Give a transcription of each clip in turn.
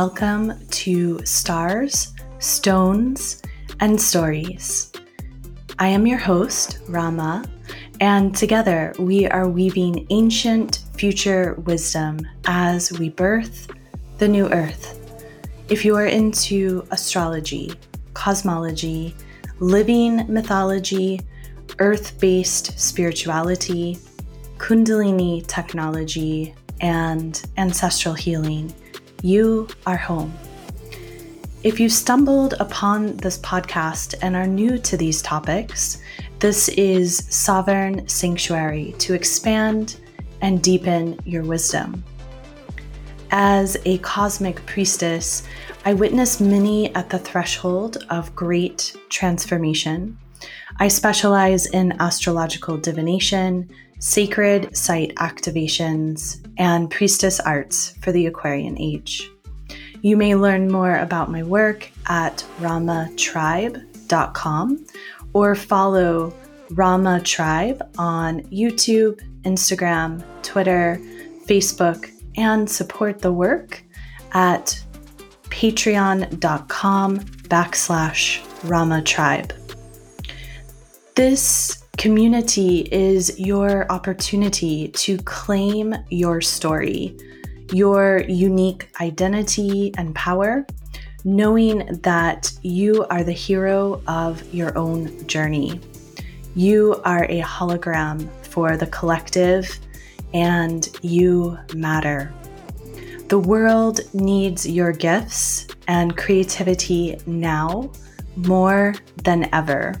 welcome to Stars, Stones, and Stories. I am your host, Rama, and together we are weaving ancient future wisdom as we birth the new earth. If you are into astrology, cosmology, living mythology, earth based spirituality, Kundalini technology, and ancestral healing, you are home. If you stumbled upon this podcast and are new to these topics, this is Sovereign Sanctuary to expand and deepen your wisdom. As a cosmic priestess, I witness many at the threshold of great transformation. I specialize in astrological divination, sacred site activations, and priestess arts for the Aquarian age. You may learn more about my work at ramatribe.com or follow Rama Tribe on YouTube, Instagram, Twitter, Facebook, and support the work at patreon.com backslash Rama Tribe. This community is your opportunity to claim your story your unique identity and power, knowing that you are the hero of your own journey. You are a hologram for the collective, and you matter. The world needs your gifts and creativity now more than ever.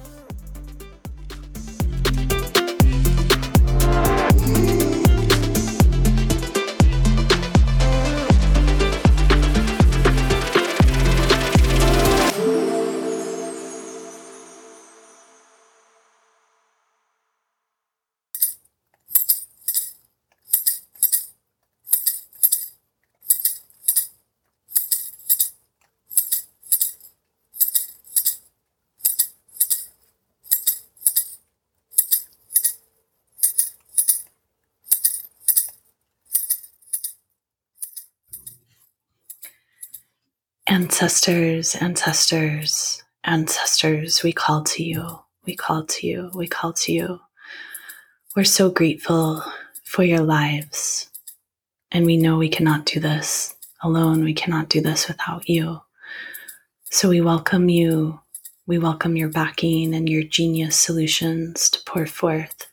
Ancestors, ancestors, ancestors, we call to you. We call to you. We call to you. We're so grateful for your lives. And we know we cannot do this alone. We cannot do this without you. So we welcome you. We welcome your backing and your genius solutions to pour forth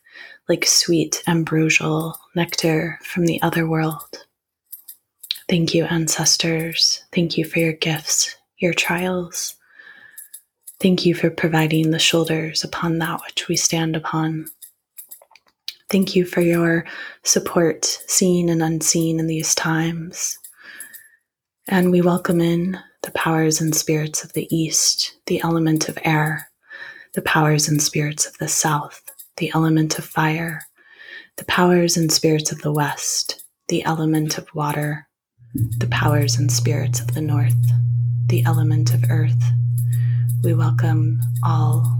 like sweet ambrosial nectar from the other world. Thank you, ancestors. Thank you for your gifts, your trials. Thank you for providing the shoulders upon that which we stand upon. Thank you for your support, seen and unseen, in these times. And we welcome in the powers and spirits of the East, the element of air, the powers and spirits of the South, the element of fire, the powers and spirits of the West, the element of water, the powers and spirits of the north, the element of earth. We welcome all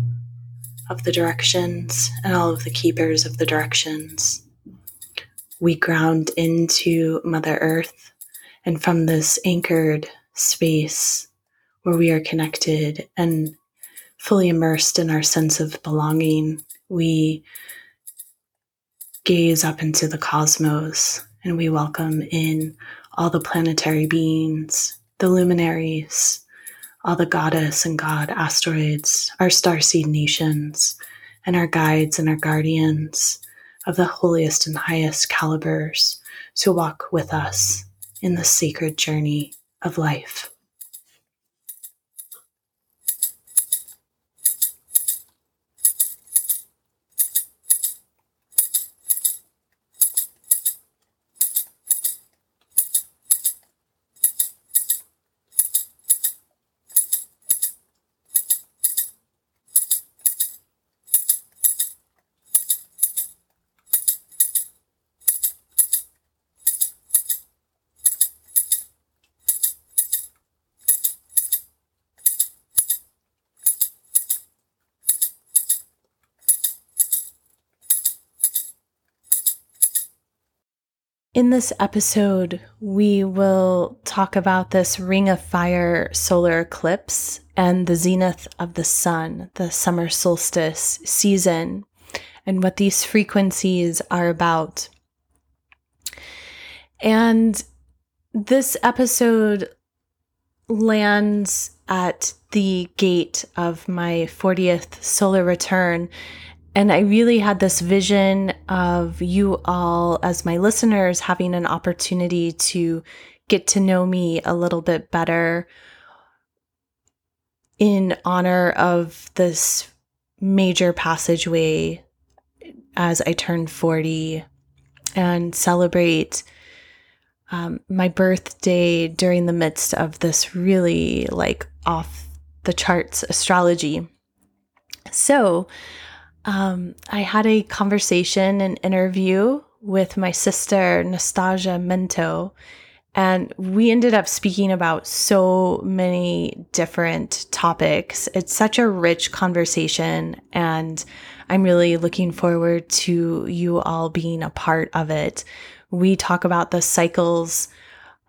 of the directions and all of the keepers of the directions. We ground into Mother Earth, and from this anchored space where we are connected and fully immersed in our sense of belonging, we gaze up into the cosmos and we welcome in all the planetary beings, the luminaries, all the goddess and god asteroids, our starseed nations, and our guides and our guardians of the holiest and highest calibers to walk with us in the sacred journey of life. In this episode, we will talk about this Ring of Fire solar eclipse and the zenith of the sun, the summer solstice season, and what these frequencies are about. And this episode lands at the gate of my 40th solar return and I really had this vision of you all, as my listeners, having an opportunity to get to know me a little bit better in honor of this major passageway as I turn 40 and celebrate um, my birthday during the midst of this really like off the charts astrology. So, um, I had a conversation, an interview with my sister, Nastasia Mento, and we ended up speaking about so many different topics. It's such a rich conversation, and I'm really looking forward to you all being a part of it. We talk about the cycles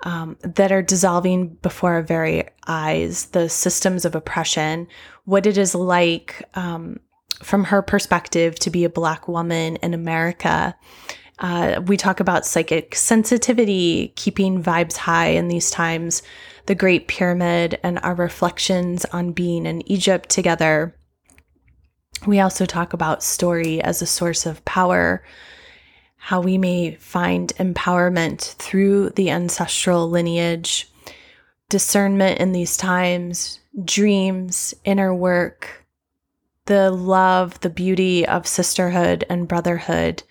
um, that are dissolving before our very eyes, the systems of oppression, what it is like um, from her perspective to be a Black woman in America. Uh, we talk about psychic sensitivity, keeping vibes high in these times, the Great Pyramid, and our reflections on being in Egypt together. We also talk about story as a source of power, how we may find empowerment through the ancestral lineage, discernment in these times, dreams, inner work, the love, the beauty of sisterhood and brotherhood.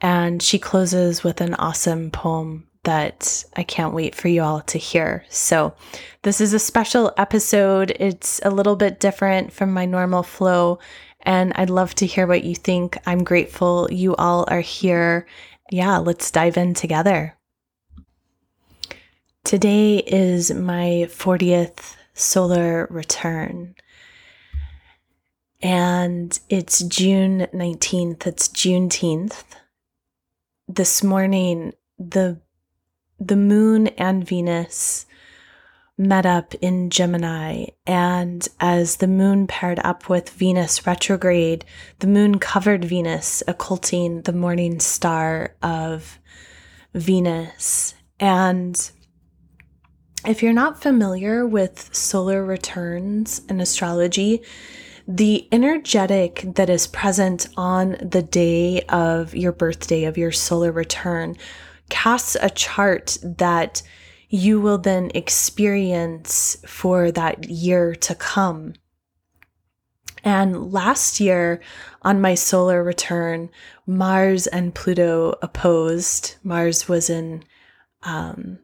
And she closes with an awesome poem that I can't wait for you all to hear. So, this is a special episode. It's a little bit different from my normal flow, and I'd love to hear what you think. I'm grateful you all are here. Yeah, let's dive in together. Today is my 40th solar return and it's June 19th. It's Juneteenth. This morning, the the moon and Venus met up in Gemini, and as the moon paired up with Venus retrograde, the moon covered Venus, occulting the morning star of Venus. And if you're not familiar with solar returns in astrology, the energetic that is present on the day of your birthday, of your solar return, casts a chart that you will then experience for that year to come. And last year on my solar return, Mars and Pluto opposed. Mars was in um,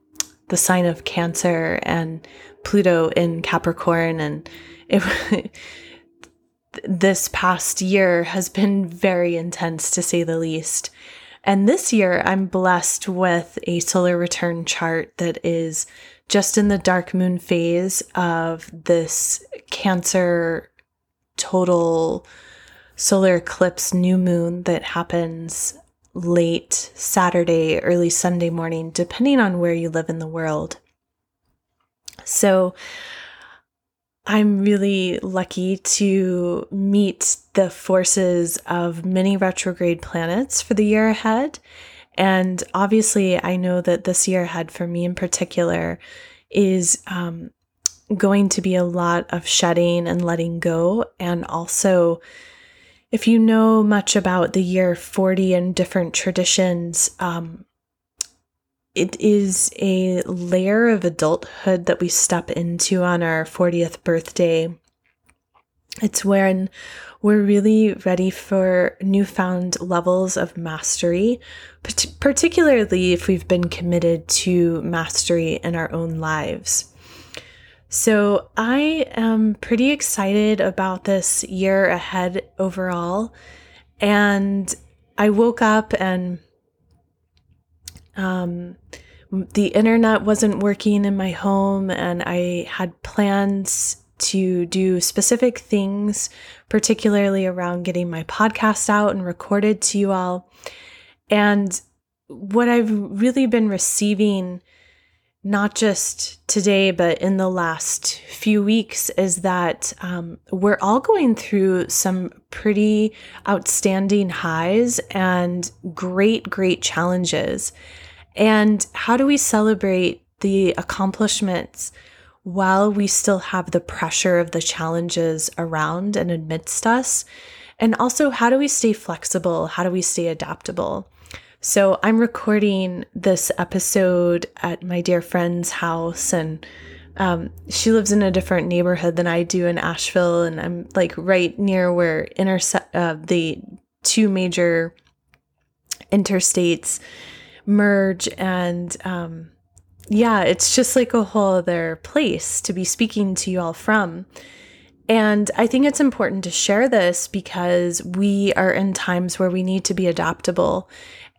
the sign of Cancer and Pluto in Capricorn. And it, this past year has been very intense to say the least. And this year, I'm blessed with a solar return chart that is just in the dark moon phase of this Cancer total solar eclipse new moon that happens late Saturday, early Sunday morning, depending on where you live in the world. So, I'm really lucky to meet the forces of many retrograde planets for the year ahead. And obviously, I know that this year ahead, for me in particular, is um, going to be a lot of shedding and letting go. And also, if you know much about the year 40 and different traditions, um, it is a layer of adulthood that we step into on our 40th birthday. It's when we're really ready for newfound levels of mastery, particularly if we've been committed to mastery in our own lives. So, I am pretty excited about this year ahead overall. And I woke up and um, the internet wasn't working in my home, and I had plans to do specific things, particularly around getting my podcast out and recorded to you all. And what I've really been receiving, not just today, but in the last few weeks, is that um, we're all going through some pretty outstanding highs and great, great challenges. And how do we celebrate the accomplishments while we still have the pressure of the challenges around and amidst us? And also, how do we stay flexible? How do we stay adaptable? So, I'm recording this episode at my dear friend's house, and um, she lives in a different neighborhood than I do in Asheville, and I'm like right near where intersect uh, the two major interstates merge, and um, yeah, it's just like a whole other place to be speaking to you all from. And I think it's important to share this because we are in times where we need to be adaptable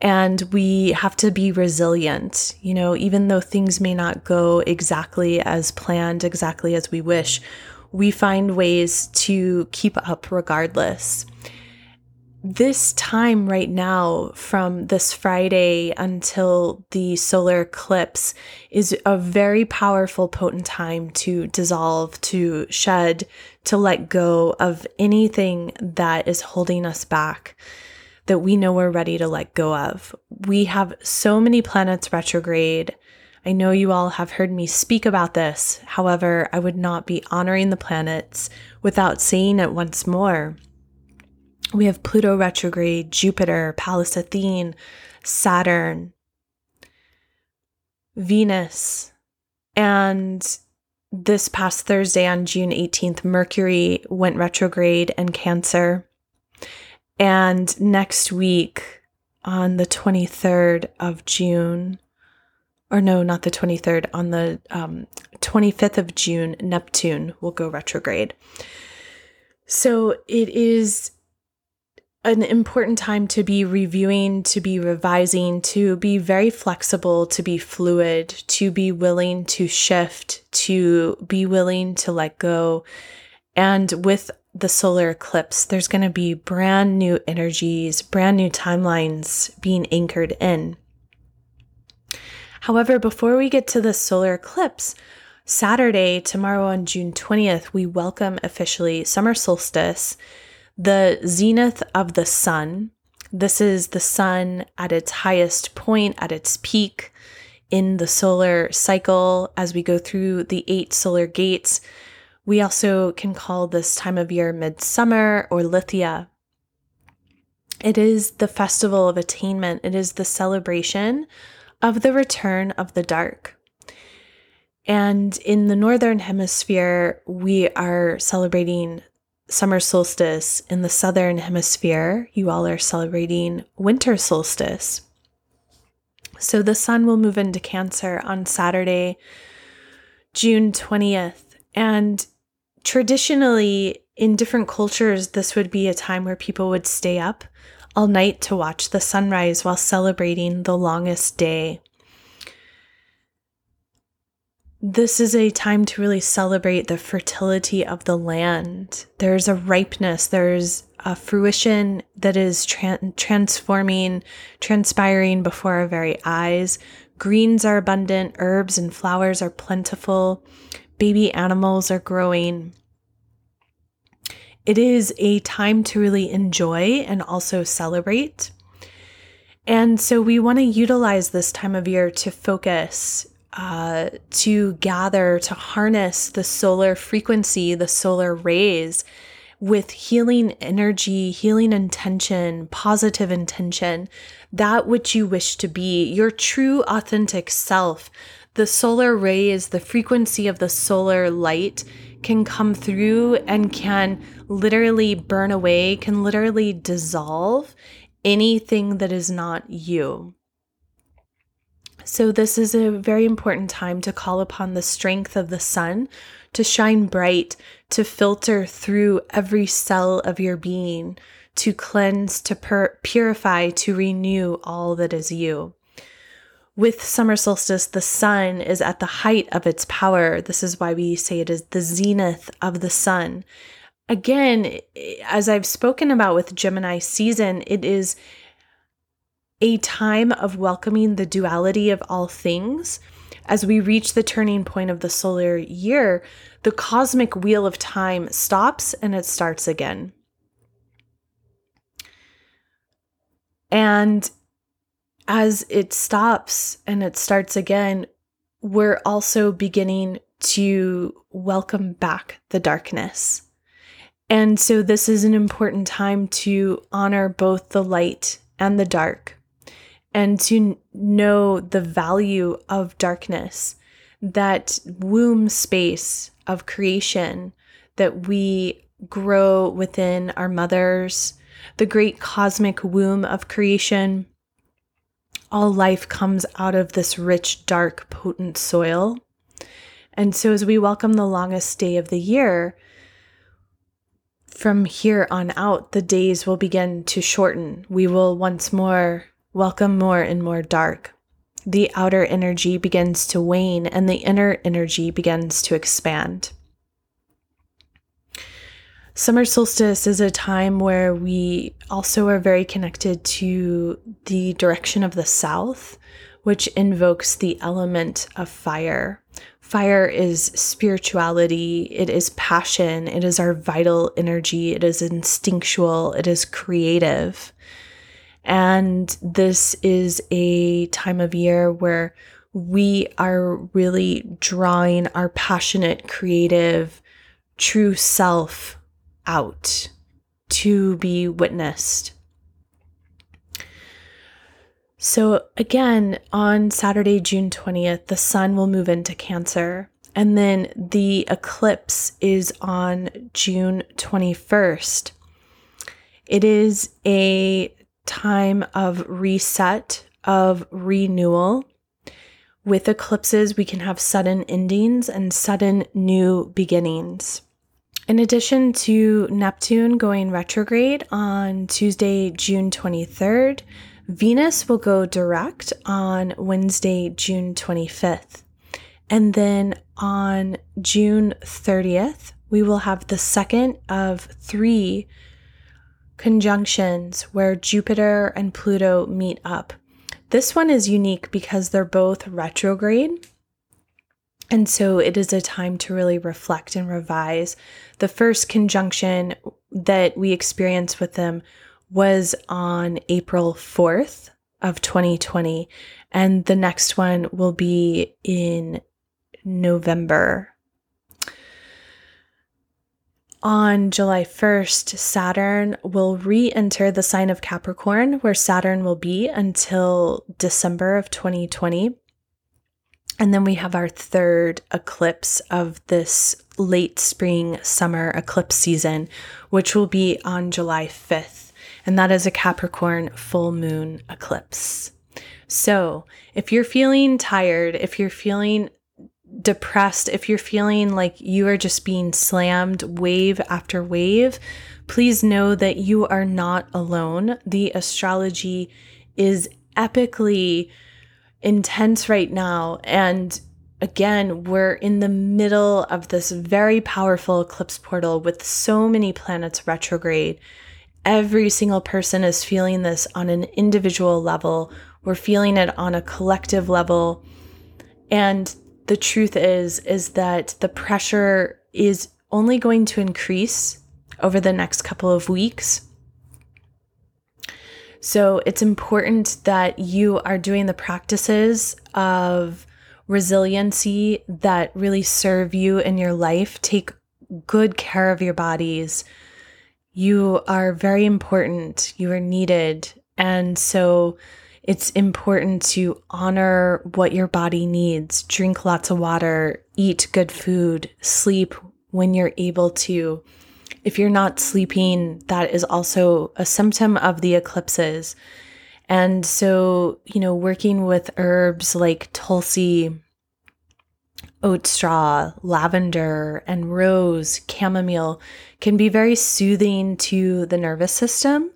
and we have to be resilient. You know, even though things may not go exactly as planned, exactly as we wish, we find ways to keep up regardless this time right now, from this Friday until the solar eclipse, is a very powerful, potent time to dissolve, to shed, to let go of anything that is holding us back that we know we're ready to let go of. We have so many planets retrograde. I know you all have heard me speak about this. However, I would not be honoring the planets without saying it once more we have Pluto retrograde, Jupiter, Pallas Athene, Saturn, Venus, and this past Thursday on June 18th, Mercury went retrograde in Cancer. And next week on the 23rd of June, or no, not the 23rd, on the um, 25th of June, Neptune will go retrograde. So it is an important time to be reviewing, to be revising, to be very flexible, to be fluid, to be willing to shift, to be willing to let go. And with the solar eclipse, there's going to be brand new energies, brand new timelines being anchored in. However, before we get to the solar eclipse, Saturday, tomorrow on June 20th, we welcome officially summer solstice the zenith of the sun. This is the sun at its highest point, at its peak in the solar cycle as we go through the eight solar gates. We also can call this time of year midsummer or Lithia. It is the festival of attainment, it is the celebration of the return of the dark. And in the Northern Hemisphere, we are celebrating summer solstice in the southern hemisphere, you all are celebrating winter solstice. So the sun will move into Cancer on Saturday, June 20th. And traditionally, in different cultures, this would be a time where people would stay up all night to watch the sunrise while celebrating the longest day this is a time to really celebrate the fertility of the land. There's a ripeness, there's a fruition that is tra- transforming, transpiring before our very eyes. Greens are abundant, herbs and flowers are plentiful, baby animals are growing. It is a time to really enjoy and also celebrate. And so we want to utilize this time of year to focus uh, to gather, to harness the solar frequency, the solar rays with healing energy, healing intention, positive intention, that which you wish to be, your true authentic self. The solar rays, the frequency of the solar light can come through and can literally burn away, can literally dissolve anything that is not you. So, this is a very important time to call upon the strength of the sun to shine bright, to filter through every cell of your being, to cleanse, to pur- purify, to renew all that is you. With summer solstice, the sun is at the height of its power. This is why we say it is the zenith of the sun. Again, as I've spoken about with Gemini season, it is a time of welcoming the duality of all things. As we reach the turning point of the solar year, the cosmic wheel of time stops and it starts again. And as it stops and it starts again, we're also beginning to welcome back the darkness. And so, this is an important time to honor both the light and the dark and to know the value of darkness, that womb space of creation that we grow within our mothers, the great cosmic womb of creation. All life comes out of this rich, dark, potent soil. And so, as we welcome the longest day of the year, from here on out, the days will begin to shorten. We will once more welcome more and more dark. The outer energy begins to wane and the inner energy begins to expand. Summer solstice is a time where we also are very connected to the direction of the south, which invokes the element of fire. Fire is spirituality, it is passion, it is our vital energy, it is instinctual, it is creative. And this is a time of year where we are really drawing our passionate, creative, true self out to be witnessed. So, again, on Saturday, June 20th, the sun will move into Cancer. And then the eclipse is on June 21st. It is a time of reset, of renewal. With eclipses, we can have sudden endings and sudden new beginnings. In addition to Neptune going retrograde on Tuesday, June 23rd, Venus will go direct on Wednesday, June 25th. And then on June 30th, we will have the second of three conjunctions where Jupiter and Pluto meet up. This one is unique because they're both retrograde. And so it is a time to really reflect and revise. The first conjunction that we experienced with them was on April 4th of 2020 and the next one will be in November. On July 1st, Saturn will re enter the sign of Capricorn, where Saturn will be until December of 2020. And then we have our third eclipse of this late spring summer eclipse season, which will be on July 5th and that is a Capricorn full moon eclipse. So, if you're feeling tired, if you're feeling depressed, if you're feeling like you are just being slammed wave after wave, please know that you are not alone. The astrology is epically intense right now. And again, we're in the middle of this very powerful eclipse portal with so many planets retrograde every single person is feeling this on an individual level. We're feeling it on a collective level. And the truth is is that the pressure is only going to increase over the next couple of weeks. So it's important that you are doing the practices of resiliency that really serve you in your life. Take good care of your bodies you are very important, you are needed. And so it's important to honor what your body needs. Drink lots of water, eat good food, sleep when you're able to. If you're not sleeping, that is also a symptom of the eclipses. And so, you know, working with herbs like tulsi, oat straw, lavender, and rose, chamomile can be very soothing to the nervous system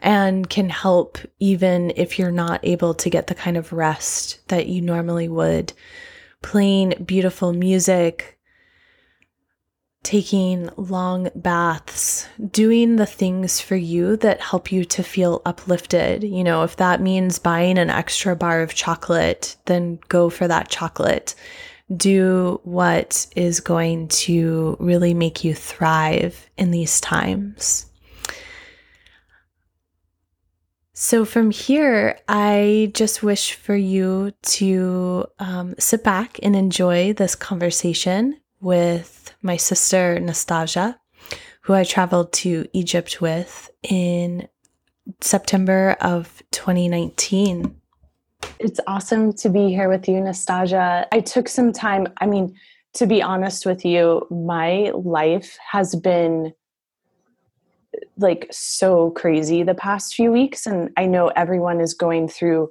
and can help even if you're not able to get the kind of rest that you normally would. Playing beautiful music, taking long baths, doing the things for you that help you to feel uplifted. You know, if that means buying an extra bar of chocolate, then go for that chocolate. Do what is going to really make you thrive in these times. So, from here, I just wish for you to um, sit back and enjoy this conversation with my sister Nastasia, who I traveled to Egypt with in September of 2019. It's awesome to be here with you, Nastasia. I took some time. I mean, to be honest with you, my life has been like so crazy the past few weeks. And I know everyone is going through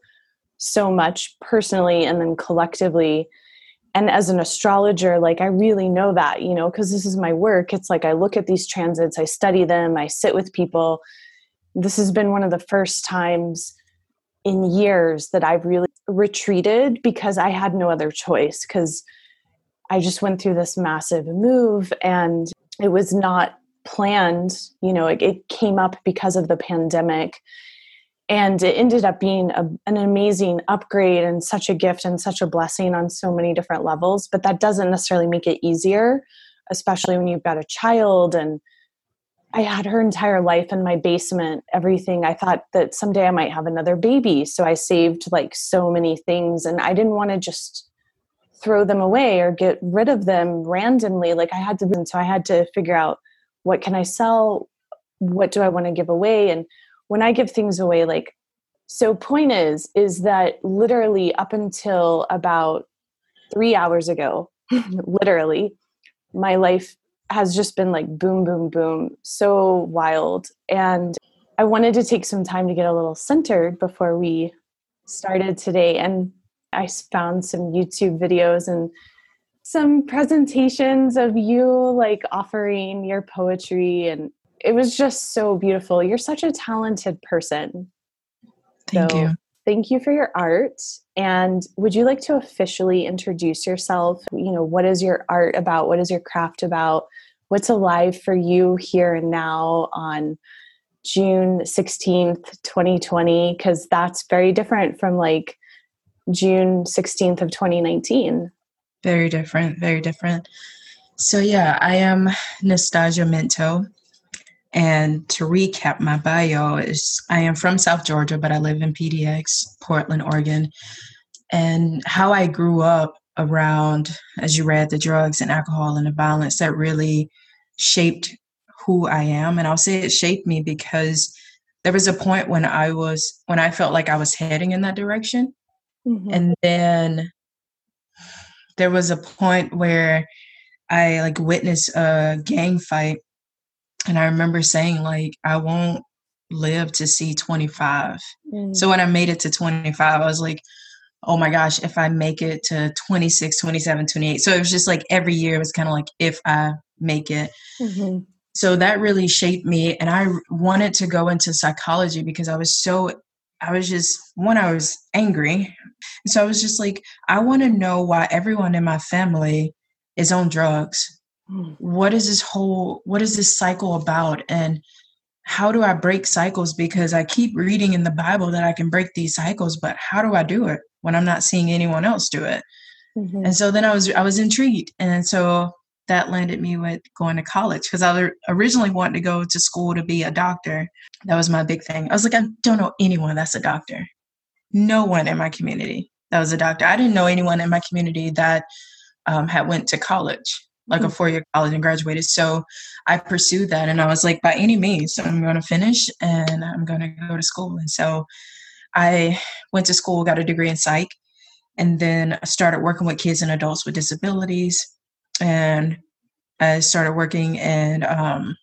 so much personally and then collectively and as an astrologer like i really know that you know because this is my work it's like i look at these transits i study them i sit with people this has been one of the first times in years that i've really retreated because i had no other choice because i just went through this massive move and it was not planned you know it, it came up because of the pandemic. And it ended up being a, an amazing upgrade and such a gift and such a blessing on so many different levels but that doesn't necessarily make it easier especially when you've got a child. And i had her entire life in my basement everything. I thought that someday i might have another baby. So i saved like so many things and i didn't want to just throw them away or get rid of them randomly. Like i had to so i had to figure out what can i sell what do i want to give away and when I give things away, like, so point is, is that literally up until about three hours ago, literally, my life has just been like boom, boom, boom, so wild. And I wanted to take some time to get a little centered before we started today. And I found some YouTube videos and some presentations of you like offering your poetry and it was just so beautiful. You're such a talented person. Thank so, you. Thank you for your art. And would you like to officially introduce yourself? You know, what is your art about? What is your craft about? What's alive for you here and now on June 16th, 2020? Because that's very different from like June 16th of 2019. Very different, very different. So, yeah, I am Nastasia Minto. And to recap my bio is I am from South Georgia, but I live in PDX, Portland, Oregon. And how I grew up around, as you read, the drugs and alcohol and the violence that really shaped who I am. And I'll say it shaped me because there was a point when I was when I felt like I was heading in that direction. Mm-hmm. And then there was a point where I like witnessed a gang fight and I remember saying, like, I won't live to see 25. Mm. So when I made it to 25, I was like, oh my gosh, if I make it to 26, 27, 28. So it was just like every year it was kind of like, if I make it. Mm-hmm. So that really shaped me. And I wanted to go into psychology because I was so, I was just, one, I was angry. So I was just like, I want to know why everyone in my family is on drugs. What is this whole what is this cycle about? And how do i break cycles? Because i keep reading in the bible that i can break these cycles but how do i do it when i'm not seeing anyone else do it? Mm-hmm. and so then i was i was intrigued. And so that landed me with going to college because i originally wanted to go to school to be a doctor that was my big thing i was like i don't know anyone that's a doctor no one in my community that was a doctor i didn't know anyone in my community that um, had went to college like a mm. four year college and graduated. So I pursued that and I was like, by any means, I'm going to finish and I'm going to go to school. And so I went to school, got a degree in psych, and then I started working with kids and adults with disabilities. And I started working in um,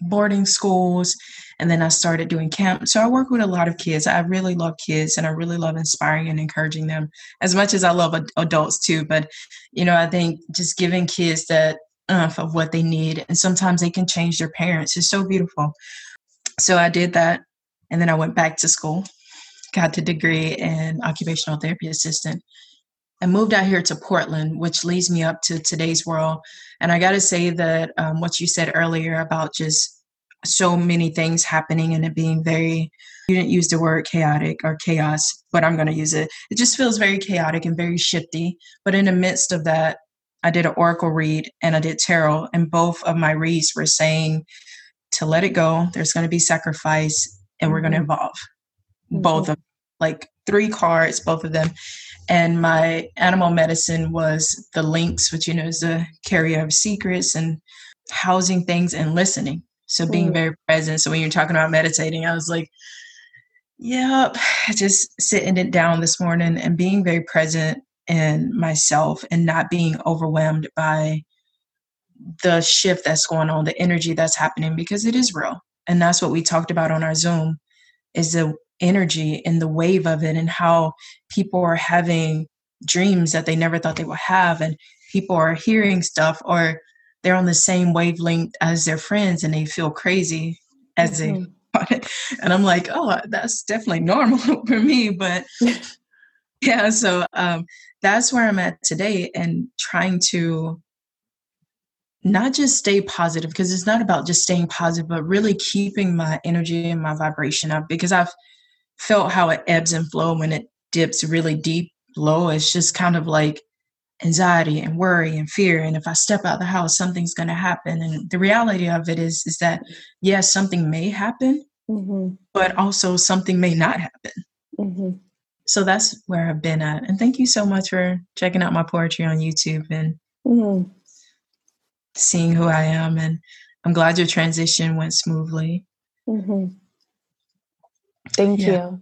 boarding schools and then I started doing camp. So I work with a lot of kids. I really love kids and I really love inspiring and encouraging them as much as I love ad- adults too. But, you know, I think just giving kids that of what they need and sometimes they can change their parents It's so beautiful. So I did that and then I went back to school, got the degree in occupational therapy assistant. And moved out here to Portland, which leads me up to today's world. And I got to say that um, what you said earlier about just so many things happening and it being very, you didn't use the word chaotic or chaos, but I'm going to use it. It just feels very chaotic and very shifty. But in the midst of that, I did an oracle read and I did tarot, and both of my reads were saying to let it go. There's going to be sacrifice, and we're going to mm-hmm. evolve. Mm-hmm. Both of like three cards, both of them. And my animal medicine was the lynx, which you know is the carrier of secrets and housing things and listening. So being mm. very present. So when you're talking about meditating, I was like, yep, just sitting it down this morning and being very present in myself and not being overwhelmed by the shift that's going on, the energy that's happening because it is real. And that's what we talked about on our Zoom is the energy and the wave of it and how people are having dreams that they never thought they would have and people are hearing stuff or they're on the same wavelength as their friends and they feel crazy as mm-hmm. they and i'm like oh that's definitely normal for me but yeah so um, that's where i'm at today and trying to not just stay positive because it's not about just staying positive but really keeping my energy and my vibration up because i've felt how it ebbs and flows when it dips really deep low. It's just kind of like anxiety and worry and fear. And if I step out the house, something's going to happen. And the reality of it is, is that yes, something may happen, mm-hmm. but also something may not happen. Mm-hmm. So that's where I've been at. And thank you so much for checking out my poetry on YouTube and mm-hmm. seeing who I am. And I'm glad your transition went smoothly. Thank yeah. you.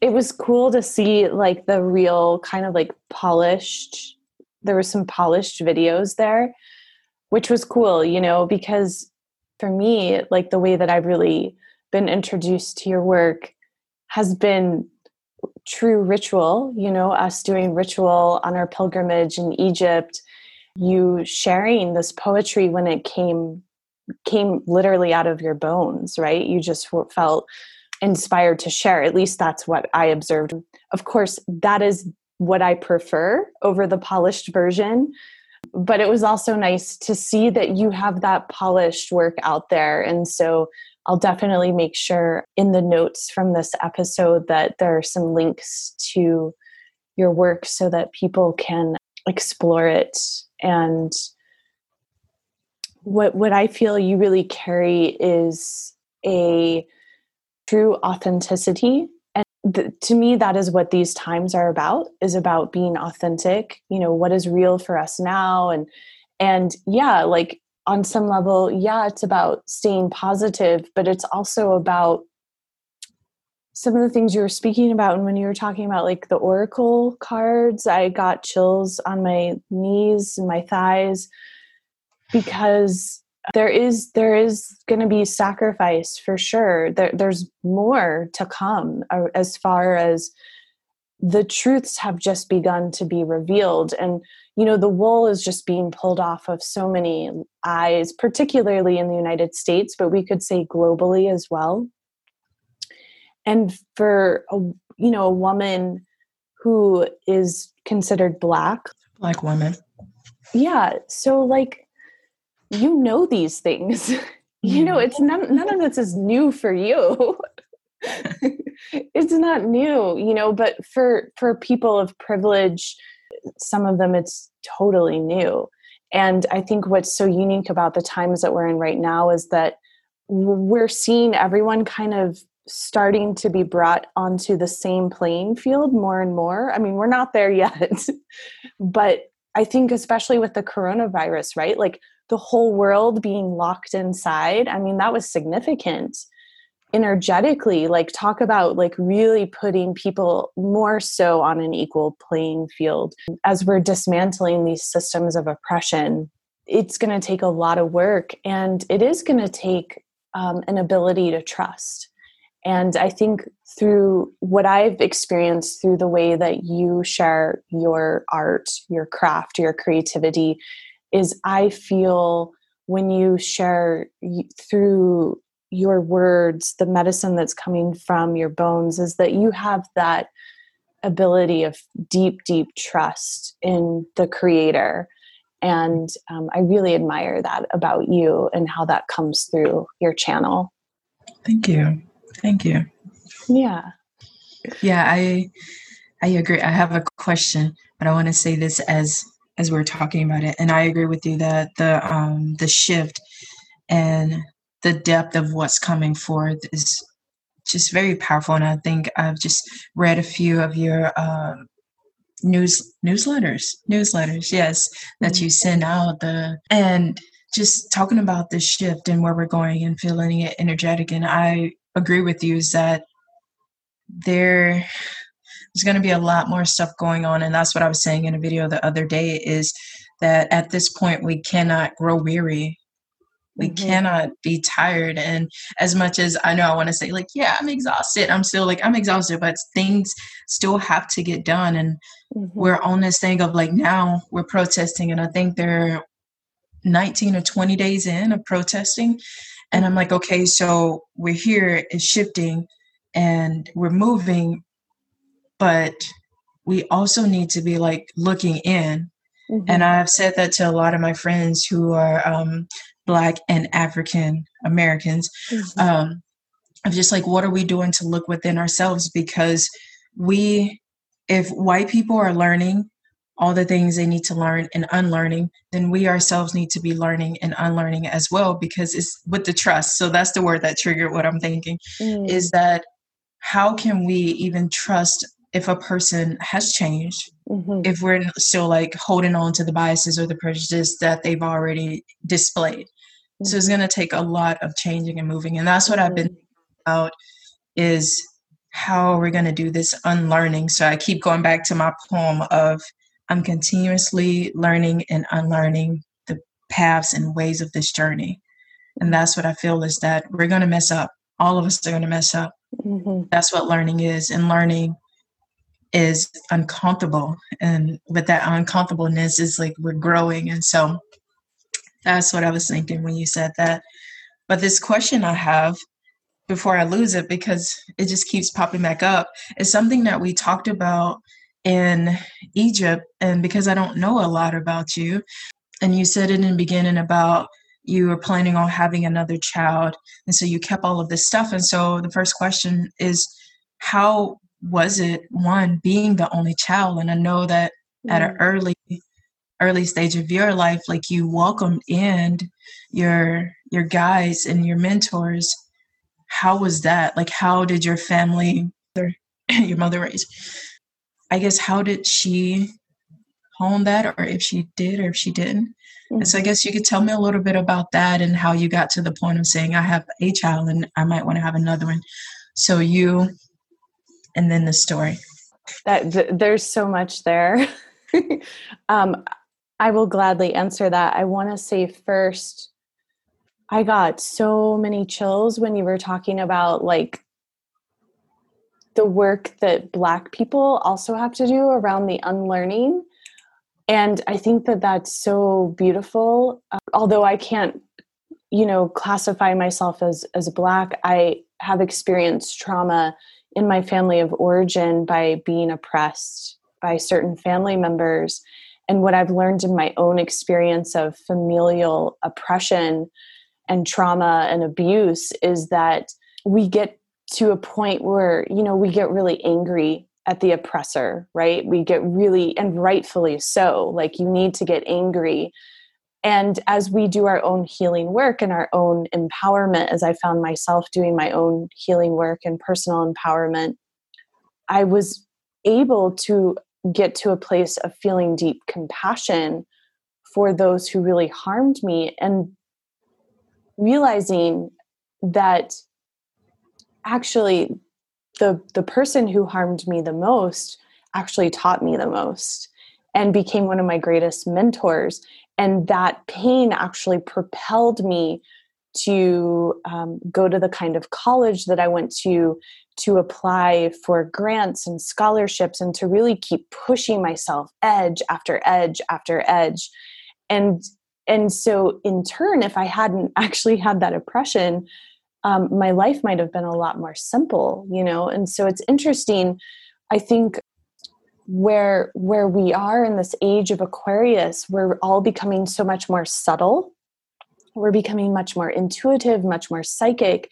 It was cool to see like the real kind of like polished, there were some polished videos there, which was cool, you know, because for me, like the way that I've really been introduced to your work has been true ritual, you know, us doing ritual on our pilgrimage in Egypt, you sharing this poetry when it came came literally out of your bones, right? You just felt inspired to share. At least that's what I observed. Of course, that is what I prefer over the polished version. But it was also nice to see that you have that polished work out there. And so I'll definitely make sure in the notes from this episode that there are some links to your work so that people can explore it and what what I feel you really carry is a true authenticity. And th- to me that is what these times are about is about being authentic. You know what is real for us now? And and yeah like on some level yeah it's about staying positive but it's also about some of the things you were speaking about and when you were talking about like the oracle cards. I got chills on my knees and my thighs because there is there is going to be sacrifice for sure. There, there's more to come uh, as far as the truths have just begun to be revealed. And you know the wool is just being pulled off of so many eyes particularly in the united states but we could say globally as well. And for a you know a woman who is considered black black woman. Yeah so like you know these things. You know mm-hmm. it's none, none of this is new for you. It's not new you know but for for people of privilege some of them it's totally new. And i think what's so unique about the times that we're in right now is that we're seeing everyone kind of starting to be brought onto the same playing field more and more. I mean we're not there yet but i think especially with the coronavirus right? Like the whole world being locked inside i mean that was significant energetically. Like talk about like really putting people more so on an equal playing field. As we're dismantling these systems of oppression it's going to take a lot of work and it is going to take um, an ability to trust. And i think through what i've experienced through the way that you share your art your craft your creativity is I feel when you share through your words the medicine that's coming from your bones is that you have that ability of deep, deep trust in the creator. And um, I really admire that about you and how that comes through your channel. Thank you. Thank you. Yeah. Yeah, I I agree. I have a question, but I want to say this as as we're talking about it, and I agree with you that the um the shift and the depth of what's coming forth is just very powerful. And I think I've just read a few of your um, news newsletters, newsletters, yes, that you send out. The and just talking about the shift and where we're going and feeling it energetic. And I agree with you is that there there's going to be a lot more stuff going on and that's what i was saying in a video the other day is that at this point we cannot grow weary we mm-hmm. cannot be tired and as much as i know i want to say like yeah i'm exhausted i'm still like i'm exhausted but things still have to get done and mm-hmm. we're on this thing of like now we're protesting and i think they're 19 or 20 days in of protesting and i'm like okay so we're here it's shifting and we're moving but we also need to be like looking in mm-hmm. and i've said that to a lot of my friends who are um, black and african americans mm-hmm. um, of just like what are we doing to look within ourselves because we if white people are learning all the things they need to learn and unlearning, then we ourselves need to be learning and unlearning as well because it's with the trust. So that's the word that triggered what I'm thinking mm. is that how can we even trust if a person has changed mm-hmm. if we're still like holding on to the biases or the prejudice that they've already displayed mm-hmm. so it's mm-hmm. going to take a lot of changing and moving and that's what mm-hmm. i've been mm-hmm. about is how we're we going to do this unlearning so i keep going back to my poem of i'm continuously learning and unlearning the paths and ways of this journey and that's what i feel is that we're going to mess up all of us are going to mess up Mm-hmm. That's what learning is. And learning is uncomfortable. And with that uncomfortableness is like we're growing. And so that's what I was thinking when you said that. But this question I have before I lose it, because it just keeps popping back up, is something that we talked about in Egypt. And because I don't know a lot about you, and you said it in the beginning about you were planning on having another child and so you kept all of this stuff and so the first question is how was it one being the only child? And i know that mm. at an early early stage of your life like you welcomed in your your guys and your mentors. How was that? Like how did your family your mother raise? I guess how did she hone that or if she did or if she didn't? And so I guess you could tell me a little bit about that and how you got to the point of saying, I have a child and I might want to have another one. So you, and then the story. That th- there's so much there. um, I will gladly answer that. I want to say first, I got so many chills when you were talking about like the work that Black people also have to do around the unlearning and i think that that's so beautiful uh, although i can't you know classify myself as as black i have experienced trauma in my family of origin by being oppressed by certain family members and what i've learned in my own experience of familial oppression and trauma and abuse is that we get to a point where you know we get really angry at the oppressor, right? We get really, and rightfully so, like you need to get angry. And as we do our own healing work and our own empowerment, as I found myself doing my own healing work and personal empowerment, I was able to get to a place of feeling deep compassion for those who really harmed me and realizing that actually the the person who harmed me the most actually taught me the most and became one of my greatest mentors and that pain actually propelled me to um, go to the kind of college that i went to to apply for grants and scholarships and to really keep pushing myself edge after edge after edge and and so in turn if i hadn't actually had that oppression um, my life might have been a lot more simple, you know? And so it's interesting. I think where where we are in this age of aquarius we're all becoming so much more subtle. We're becoming much more intuitive much more psychic.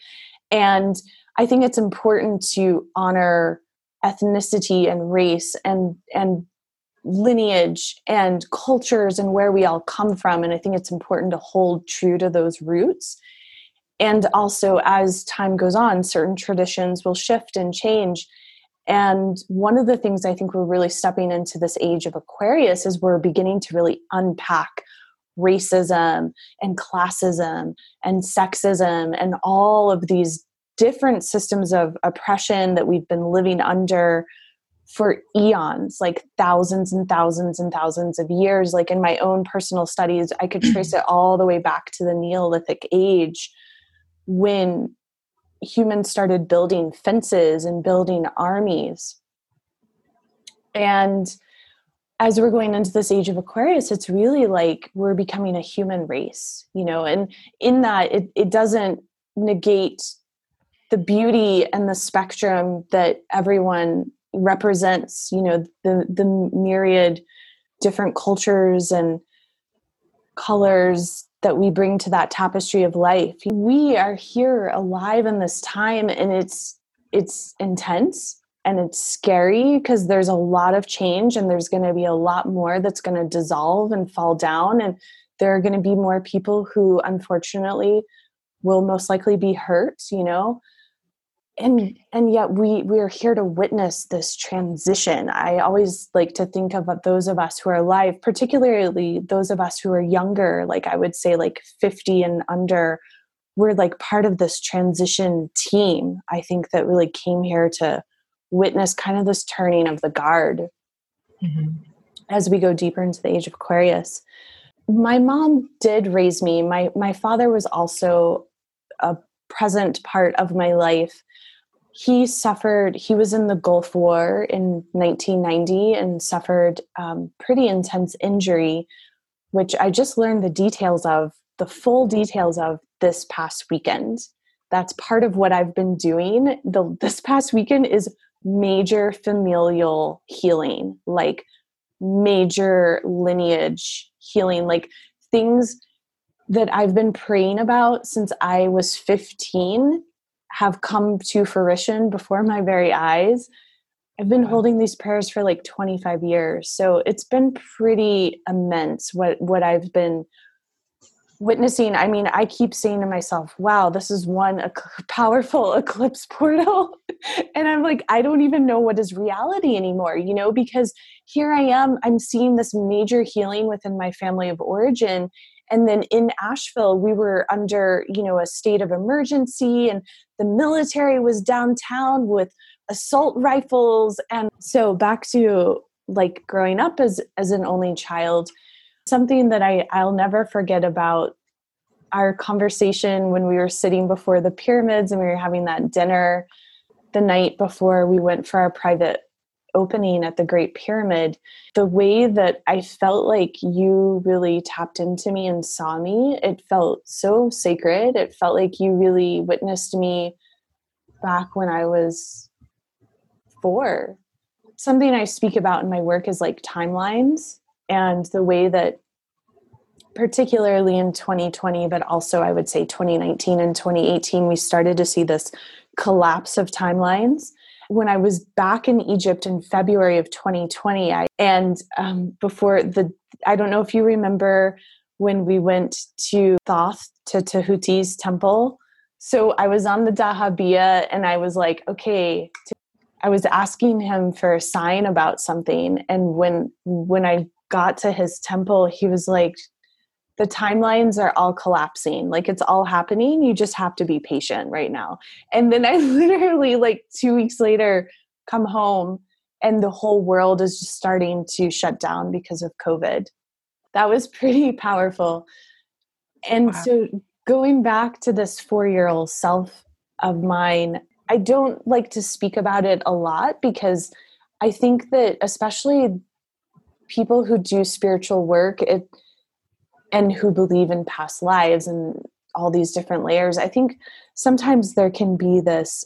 And i think it's important to honor ethnicity and race and and lineage and cultures and where we all come from. And i think it's important to hold true to those roots. And also as time goes on certain traditions will shift and change and one of the things I think we're really stepping into this age of Aquarius is we're beginning to really unpack racism and classism and sexism and all of these different systems of oppression that we've been living under for eons, like thousands and thousands and thousands of years. Like in my own personal studies, I could trace it all the way back to the Neolithic age when humans started building fences and building armies. And as we're going into this age of Aquarius, it's really like we're becoming a human race, you know, and in that it, it doesn't negate the beauty and the spectrum that everyone represents, you know, the the myriad different cultures and colors that we bring to that tapestry of life. We are here alive in this time and it's it's intense and it's scary because there's a lot of change and there's going to be a lot more that's going to dissolve and fall down and there are going to be more people who unfortunately will most likely be hurt, you know and and yet we we are here to witness this transition. I always like to think of those of us who are alive particularly those of us who are younger like i would say like 50 and under we're like part of this transition team i think that really came here to witness kind of this turning of the guard. Mm-hmm. as we go deeper into the age of aquarius. My mom did raise me. My my father was also a present part of my life he suffered he was in the gulf war in 1990 and suffered um, pretty intense injury which i just learned the details of the full details of this past weekend. That's part of what i've been doing. The this past weekend is major familial healing like major lineage healing like things that i've been praying about since i was 15 have come to fruition before my very eyes. I've been holding these prayers for like 25 years. So it's been pretty immense what what I've been witnessing. I mean, I keep saying to myself, "Wow, this is one powerful eclipse portal." and I'm like, I don't even know what is reality anymore, you know, because here I am, I'm seeing this major healing within my family of origin and then in asheville we were under you know a state of emergency and the military was downtown with assault rifles. And so back to like growing up as as an only child something that i i'll never forget about our conversation when we were sitting before the pyramids and we were having that dinner the night before we went for our private opening at the Great Pyramid, the way that I felt like you really tapped into me and saw me, it felt so sacred. It felt like you really witnessed me back when I was four. Something I speak about in my work is like timelines and the way that particularly in 2020 but also I would say 2019 and 2018 we started to see this collapse of timelines when I was back in Egypt in February of 2020, I, and um, before the, I don't know if you remember when we went to Thoth, to Tahuti's temple. So I was on the Dahabeeyah and I was like, okay, I was asking him for a sign about something. And when, when I got to his temple, he was like, the timelines are all collapsing. Like it's all happening. You just have to be patient right now. And then i literally like 2 weeks later come home and the whole world is just starting to shut down because of covid. That was pretty powerful. And wow. so going back to this 4-year-old self of mine i don't like to speak about it a lot because i think that especially people who do spiritual work it and who believe in past lives and all these different layers i think sometimes there can be this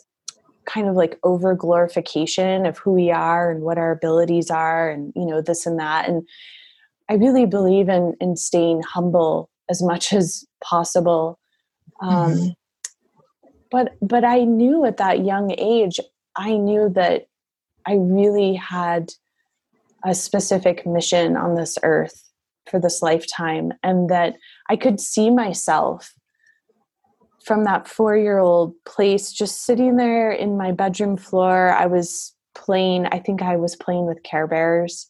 kind of like over glorification of who we are and what our abilities are and you know this and that. And i really believe in in staying humble as much as possible. Um, mm-hmm. but but i knew at that young age i knew that i really had a specific mission on this earth for this lifetime and that i could see myself from that four year old place, just sitting there in my bedroom floor. I was playing, I think I was playing with Care Bears.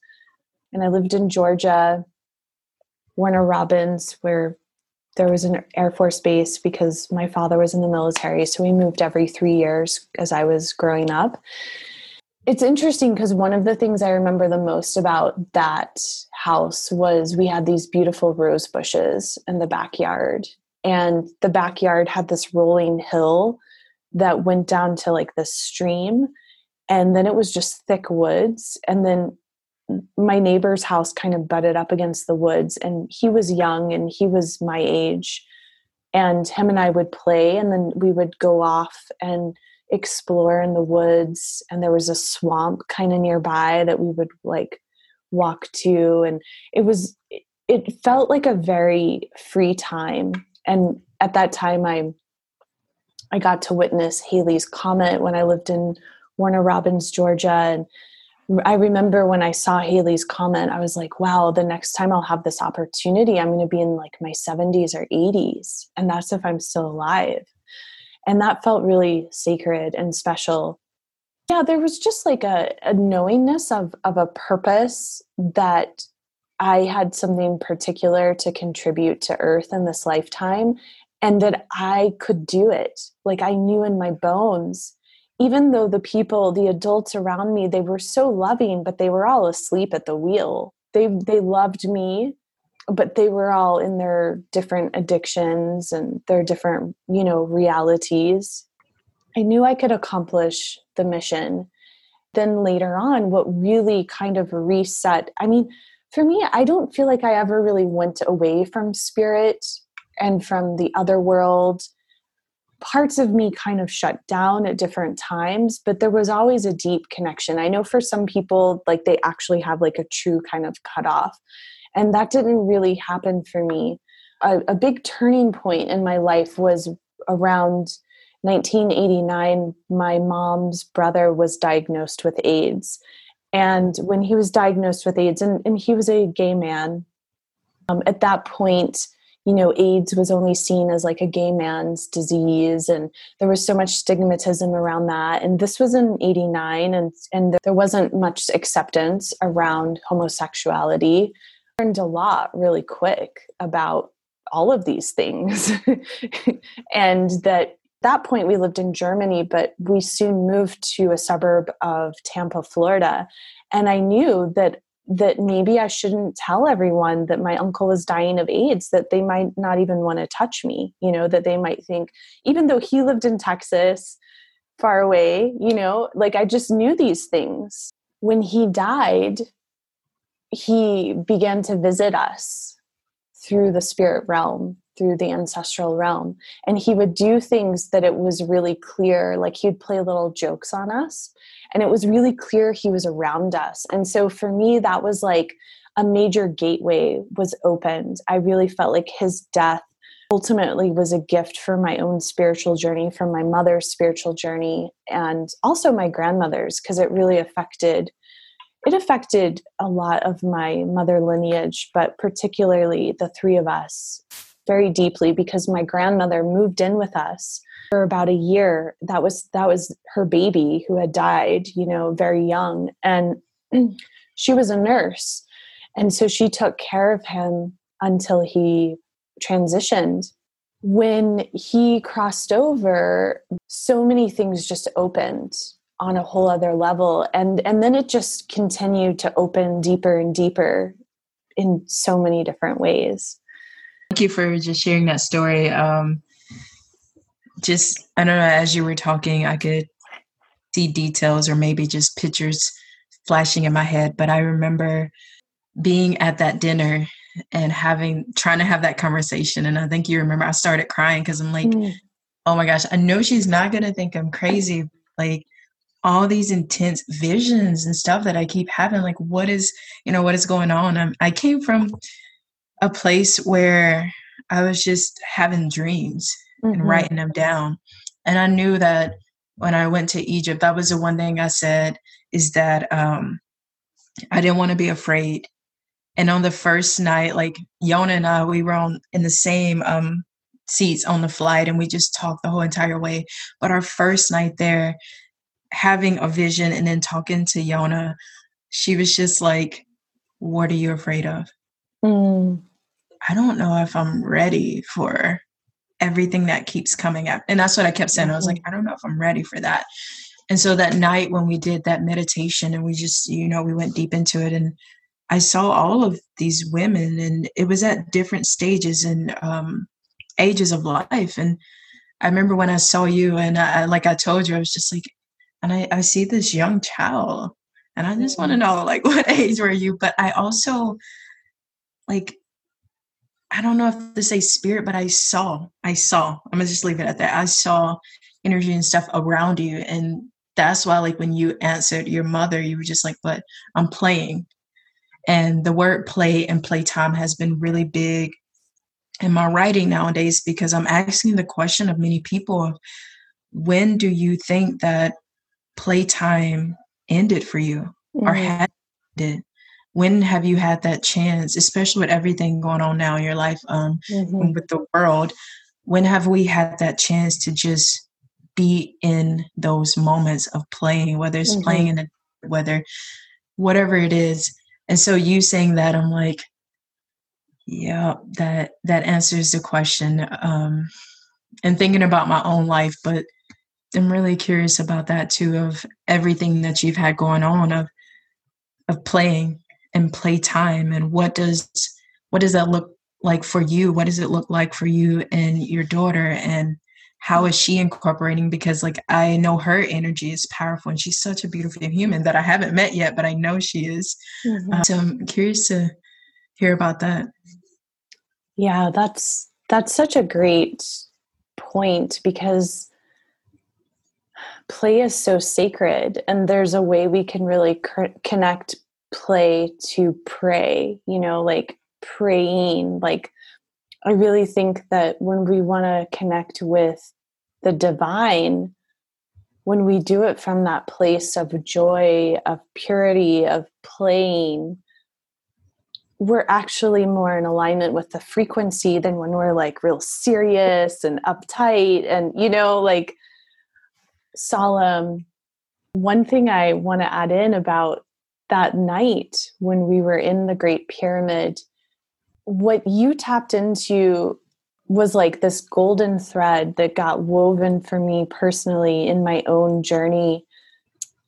And I lived in Georgia, Warner Robins, where there was an Air Force base because my father was in the military. So we moved every three years as I was growing up. It's interesting because one of the things I remember the most about that house was we had these beautiful rose bushes in the backyard and the backyard had this rolling hill that went down to like the stream and then it was just thick woods and then my neighbor's house kind of butted up against the woods and he was young and he was my age and him and I would play and then we would go off and explore in the woods and there was a swamp kind of nearby that we would like walk to and it was it felt like a very free time and at that time i i got to witness Halley's comet when i lived in warner robins georgia and i remember when i saw Halley's comet i was like wow the next time i'll have this opportunity i'm going to be in like my 70s or 80s and that's if i'm still alive and that felt really sacred and special yeah there was just like a, a knowingness of of a purpose that I had something particular to contribute to Earth in this lifetime and that I could do it. Like I knew in my bones, even though the people, the adults around me, they were so loving, but they were all asleep at the wheel. They they loved me, but they were all in their different addictions and their different, you know, realities. I knew I could accomplish the mission. Then later on, what really kind of reset, I mean, for me, I don't feel like I ever really went away from spirit and from the other world. Parts of me kind of shut down at different times, but there was always a deep connection. I know for some people, like they actually have like a true kind of cutoff. And that didn't really happen for me. A, a big turning point in my life was around 1989. My mom's brother was diagnosed with AIDS and when he was diagnosed with AIDS, and, and he was a gay man, um, at that point, you know, AIDS was only seen as like a gay man's disease, and there was so much stigmatism around that. And this was in '89, and and there wasn't much acceptance around homosexuality. Learned a lot really quick about all of these things, and that that point we lived in Germany, but we soon moved to a suburb of Tampa, Florida. And I knew that that maybe I shouldn't tell everyone that my uncle was dying of AIDS, that they might not even want to touch me, you know, that they might think, even though he lived in Texas, far away, you know, like I just knew these things. When he died, he began to visit us through the spirit realm through the ancestral realm. And he would do things that it was really clear, like he'd play little jokes on us. And it was really clear he was around us. And so for me, that was like a major gateway was opened. I really felt like his death ultimately was a gift for my own spiritual journey, from my mother's spiritual journey, and also my grandmother's, because it really affected it affected a lot of my mother lineage, but particularly the three of us very deeply because my grandmother moved in with us for about a year. That was that was her baby who had died you know very young and she was a nurse. And so she took care of him until he transitioned. When he crossed over so many things just opened on a whole other level and and then it just continued to open deeper and deeper in so many different ways Thank you for just sharing that story. Um, just, I don't know, as you were talking, I could see details or maybe just pictures flashing in my head. But I remember being at that dinner and having, trying to have that conversation. And I think you remember I started crying because I'm like, mm. oh my gosh, I know she's not going to think I'm crazy, like all these intense visions and stuff that I keep having. Like, what is, you know, what is going on? I'm, I came from a place where I was just having dreams mm-hmm. and writing them down. And I knew that when I went to Egypt, that was the one thing I said is that um, I didn't want to be afraid. And on the first night, like Yona and I, we were on in the same um, seats on the flight and we just talked the whole entire way. But our first night there, having a vision and then talking to Yona, she was just like, What are you afraid of? Mm. I don't know if I'm ready for everything that keeps coming up. And that's what I kept saying. I was like, mm-hmm. I don't know if I'm ready for that. And so that night when we did that meditation and we just, you know, we went deep into it and I saw all of these women and it was at different stages and um, ages of life. And I remember when I saw you and I, like I told you, I was just like, and I, I see this young child and I just want to mm-hmm. know like what age were you? But I also like I don't know if to say spirit, but I saw, I saw, I'm gonna just leave it at that. I saw energy and stuff around you. And that's why, like, when you answered your mother, you were just like, but I'm playing. And the word play and playtime has been really big in my writing nowadays because I'm asking the question of many people when do you think that playtime ended for you mm-hmm. or had ended? when have you had that chance especially with everything going on now in your life um, mm-hmm. with the world when have we had that chance to just be in those moments of playing whether it's mm-hmm. playing in the whether whatever it is and so you saying that i'm like yeah that that answers the question um and thinking about my own life but i'm really curious about that too of everything that you've had going on of of playing and playtime and what does what does that look like for you? What does it look like for you and your daughter? And how is she incorporating? Because like i know her energy is powerful and she's such a beautiful human that i haven't met yet but i know she is. Mm-hmm. uh, so i'm curious to hear about that. Yeah that's that's such a great point because play is so sacred and there's a way we can really connect play to pray, you know, like praying. Like, I really think that when we want to connect with the divine, when we do it from that place of joy, of purity, of playing, we're actually more in alignment with the frequency than when we're like real serious and uptight and, you know, like solemn. One thing I want to add in about that night when we were in the Great Pyramid, what you tapped into was like this golden thread that got woven for me personally in my own journey.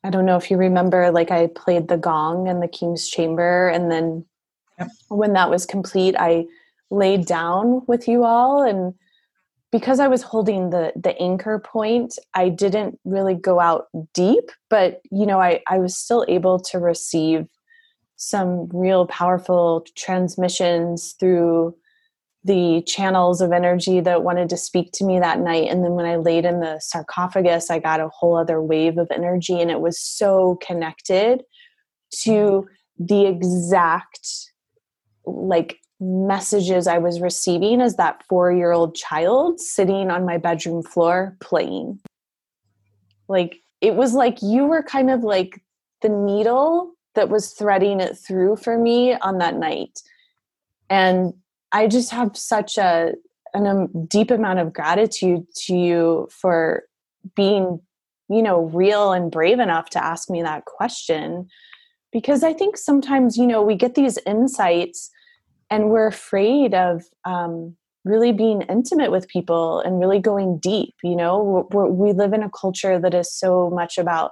I don't know if you remember, like I played the gong in the King's Chamber, and then yep. when that was complete, I laid down with you all and because I was holding the the anchor point, I didn't really go out deep, but you know, I, I was still able to receive some real powerful transmissions through the channels of energy that wanted to speak to me that night. And then when I laid in the sarcophagus, I got a whole other wave of energy, and it was so connected to the exact like messages I was receiving as that four year old child sitting on my bedroom floor playing. Like, it was like you were kind of like the needle that was threading it through for me on that night. And I just have such a, an, um, deep amount of gratitude to you for being, you know, real and brave enough to ask me that question. Because I think sometimes, you know, we get these insights and we're afraid of um, really being intimate with people and really going deep you know? We're, we live in a culture that is so much about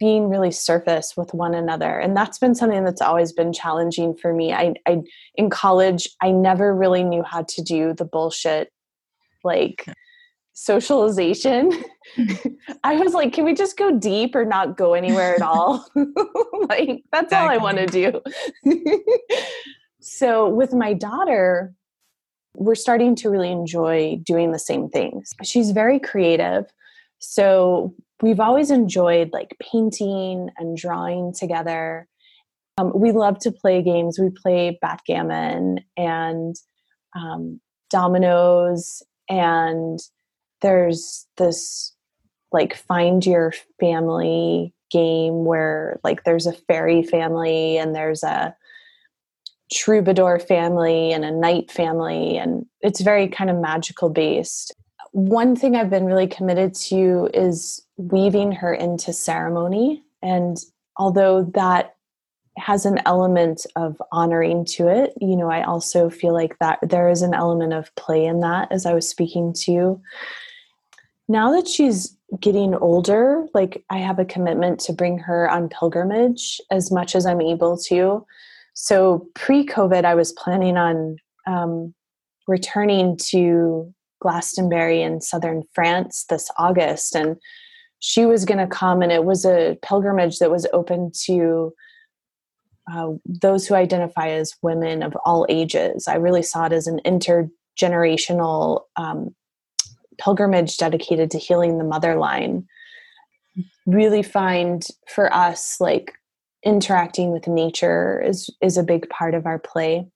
being really surface with one another and that's been something that's always been challenging for me. I, I in college i never really knew how to do the bullshit like socialization. I was like can we just go deep or not go anywhere at all? Like that's all i want to do. So with my daughter we're starting to really enjoy doing the same things. She's very creative. So we've always enjoyed like painting and drawing together. Um, we love to play games. We play backgammon and um, dominoes, and there's this like find your family game where like there's a fairy family and there's a troubadour family and a knight family and it's very kind of magical based. One thing i've been really committed to is weaving her into ceremony and although that has an element of honoring to it you know i also feel like that there is an element of play in that as i was speaking to now that she's getting older like i have a commitment to bring her on pilgrimage as much as i'm able to so pre-covid i was planning on um, returning to glastonbury in southern france this august and she was going to come and it was a pilgrimage that was open to uh, those who identify as women of all ages. I really saw it as an intergenerational um, pilgrimage dedicated to healing the mother line. Really find for us like interacting with nature is is a big part of our play.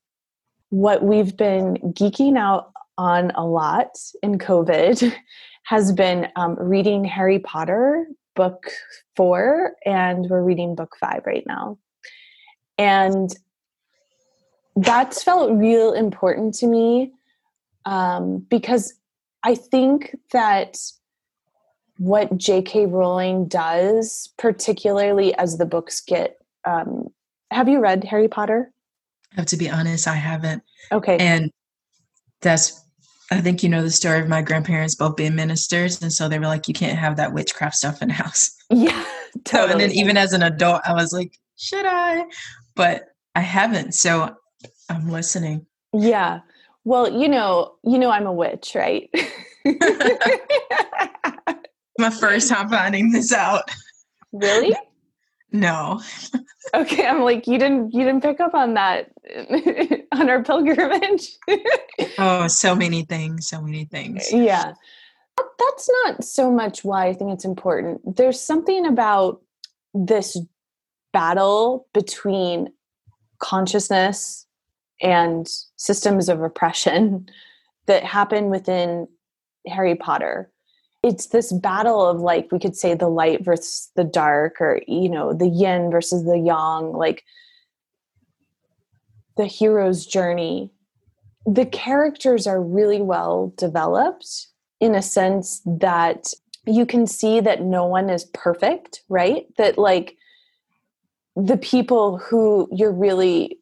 What we've been geeking out on a lot in COVID has been um, reading Harry Potter book four, and we're reading book five right now and that's felt real important to me um, because I think that what J.K. Rowling does, particularly as the books get. Um, have you read Harry Potter? I have to be honest, I haven't. Okay. And that's, I think you know the story of my grandparents both being ministers. And so they were like, you can't have that witchcraft stuff in the house. Yeah. Totally. So, and then even as an adult, I was like, should I? but I haven't. So I'm listening. Yeah. Well, you know, you know, I'm a witch, right? My first time finding this out. Really? No. okay, I'm like, you didn't you didn't pick up on that on our pilgrimage. oh, so many things, so many things. Yeah. That's not so much why I think it's important. There's something about this battle between consciousness and systems of oppression that happen within Harry Potter. It's this battle of like we could say the light versus the dark or you know the yin versus the yang like the hero's journey. The characters are really well developed in a sense that you can see that no one is perfect, right? That like the people who you're really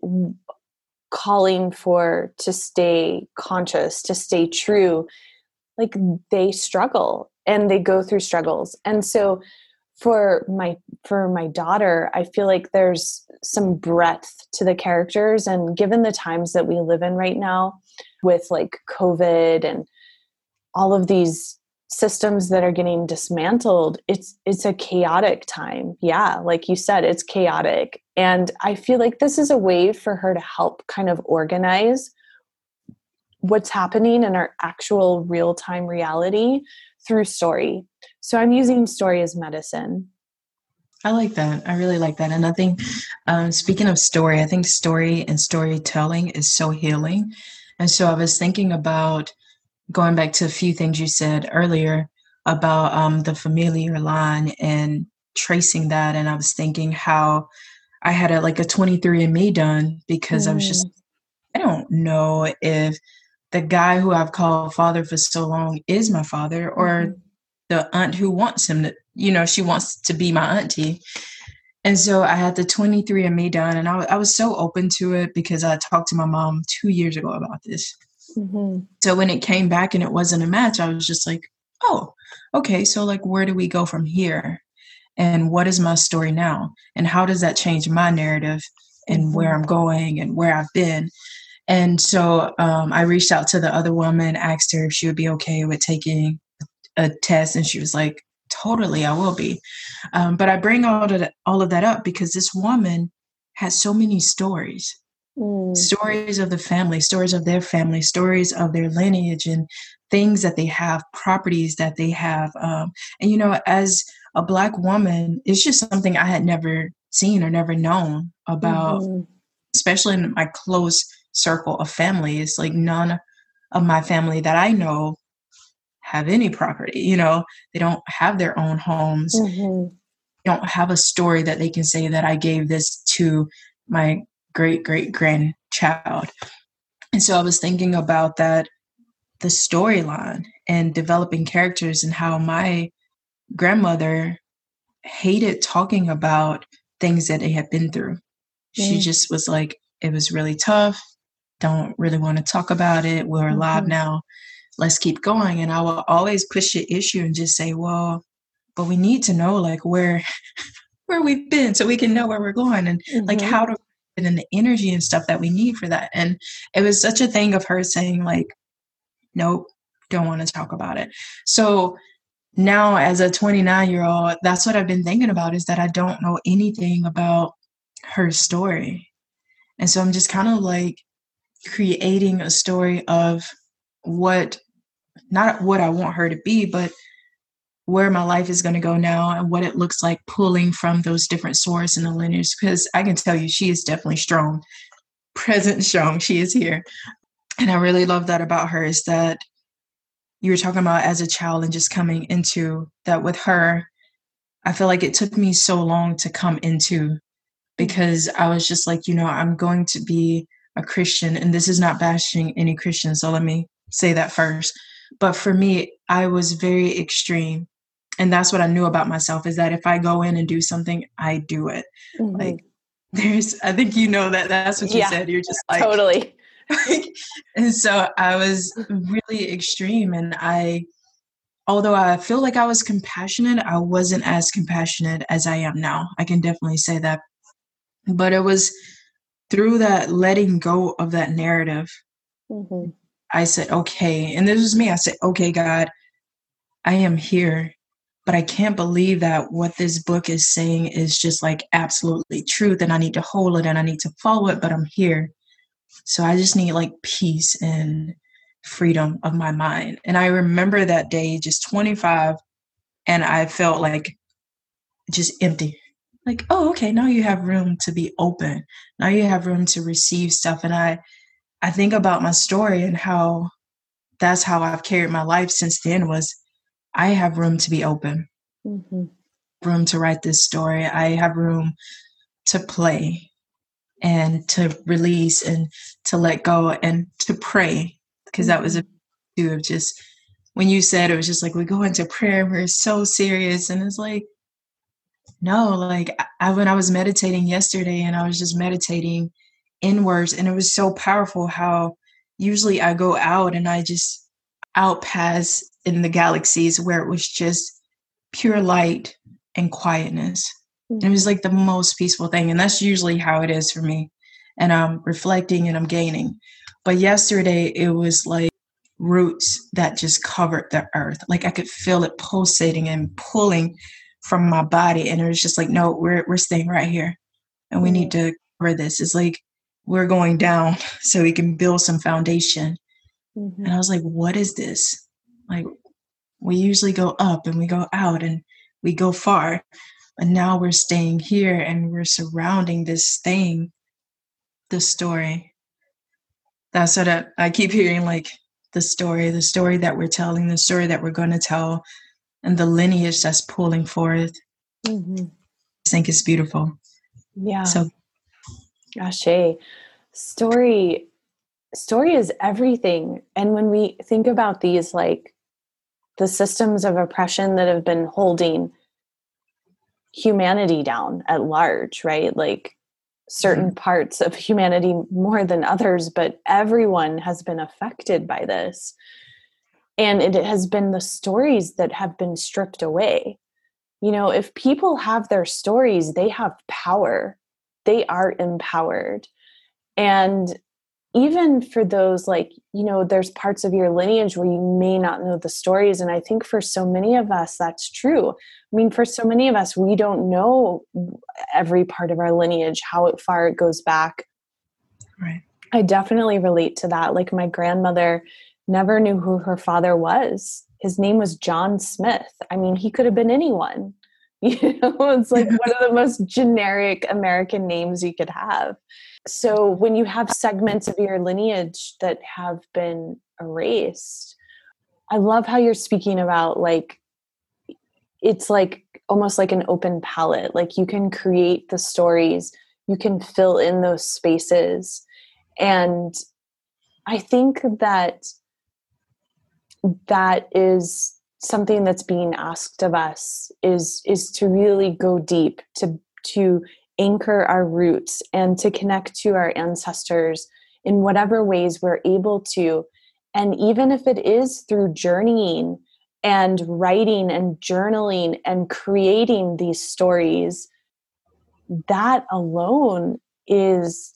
calling for to stay conscious, to stay true, like they struggle and they go through struggles. And so for my for my daughter, I feel like there's some breadth to the characters and given the times that we live in right now with like COVID and all of these systems that are getting dismantled it's it's a chaotic time yeah like you said it's chaotic and i feel like this is a way for her to help kind of organize what's happening in our actual real-time reality through story so i'm using story as medicine I like that. I really like that. And I think, um, speaking of story, I think story and storytelling is so healing. And so I was thinking about going back to a few things you said earlier about um, the familiar line and tracing that, and I was thinking how I had a like a 23andMe done because mm. I was just mm. I don't know if the guy who I've called father for so long is my father or mm-hmm. the aunt who wants him to, you know, she wants to be my auntie. And so I had the 23andMe done, and I, I was so open to it because I talked to my mom two years ago about this. Mm-hmm. So when it came back and it wasn't a match, I was just like, oh, okay. So, like, where do we go from here? And what is my story now? And how does that change my narrative and mm-hmm. where I'm going and where I've been? And so um, I reached out to the other woman, asked her if she would be okay with taking a test, and she was like, "Totally, I will be." Um, but I bring all of that, all of that up because this woman has so many stories Mm. Stories of the family, stories of their family, stories of their lineage, and things that they have, properties that they have. Um, and, you know, as a Black woman, it's just something I had never seen or never known about, mm-hmm. especially in my close circle of family. It's like none of my family that I know have any property. You know, they don't have their own homes. Mm-hmm. Don't have a story that they can say that I gave this to my great great grandchild. And so I was thinking about that the storyline and developing characters and how my grandmother hated talking about things that they had been through. Mm. She just was like, it was really tough. Don't really want to talk about it. We're mm-hmm. alive now. Let's keep going. And I will always push the issue and just say, well, but we need to know like where where we've been so we can know where we're going and mm-hmm. like how to and the energy and stuff that we need for that. And it was such a thing of her saying, like, nope, don't want to talk about it. So now as a 29 year old, that's what I've been thinking about is that I don't know anything about her story. And so I'm just kind of like creating a story of what, not what I want her to be, but where my life is going to go now and what it looks like pulling from those different sources and the lineage because i can tell you she is definitely strong present strong she is here. And i really love that about her is that you were talking about as a child and just coming into that with her i feel like it took me so long to come into because i was just like you know i'm going to be a christian and this is not bashing any christian so let me say that first. But for me i was very extreme and that's what I knew about myself is that if I go in and do something, I do it. Mm-hmm. Like there's, I think you know that that's what you yeah, said. You're just like totally. and so I was really extreme, and I, although I feel like I was compassionate, I wasn't as compassionate as I am now. I can definitely say that. But it was through that letting go of that narrative. Mm-hmm. I said, okay, and this was me. I said, okay, God, I am here but I can't believe that what this book is saying is just like absolutely truth and I need to hold it and I need to follow it, but I'm here. So I just need like peace and freedom of my mind. And I remember that day, just 25, and I felt like just empty. Like, oh, okay, now you have room to be open. Now you have room to receive stuff. And I I think about my story and how that's how I've carried my life since then was I have room to be open, mm-hmm. room to write this story. I have room to play and to release and to let go and to pray because that was a mm-hmm. of just when you said it was just like we go into prayer and we're so serious and it's like no like I, when i was meditating yesterday and i was just meditating inwards and it was so powerful how usually i go out and i just out past in the galaxies where it was just pure light and quietness. Mm-hmm. it was like the most peaceful thing. And that's usually how it is for me. And I'm reflecting and I'm gaining. But yesterday it was like roots that just covered the earth. Like I could feel it pulsating and pulling from my body. And it was just like, no, we're we're staying right here. And we need to cover this. It's like we're going down so we can build some foundation. Mm-hmm. And I was like, what is this? Like we usually go up and we go out and we go far. But now we're staying here and we're surrounding this thing, the story. That's what I, I keep hearing like the story, the story that we're telling, the story that we're going to tell, and the lineage that's pulling forth. Mm-hmm. I think it's beautiful. Yeah. So, Ashe, story, story is everything. And when we think about these like the systems of oppression that have been holding humanity down at large, right? Like certain mm-hmm. parts of humanity more than others, but everyone has been affected by this. And it has been the stories that have been stripped away. You know, if people have their stories, they have power, they are empowered. And even for those like you know there's parts of your lineage where you may not know the stories and i think for so many of us that's true i mean for so many of us we don't know every part of our lineage how far it goes back right i definitely relate to that like my grandmother never knew who her father was. His name was John Smith. I mean, he could have been anyone. You know, it's like one of the most generic American names you could have. So when you have segments of your lineage that have been erased, I love how you're speaking about like it's like almost like an open palette. Like you can create the stories, you can fill in those spaces. And I think that that is something that's being asked of us is is to really go deep to to anchor our roots and to connect to our ancestors in whatever ways we're able to. And even if it is through journeying and writing and journaling and creating these stories that alone is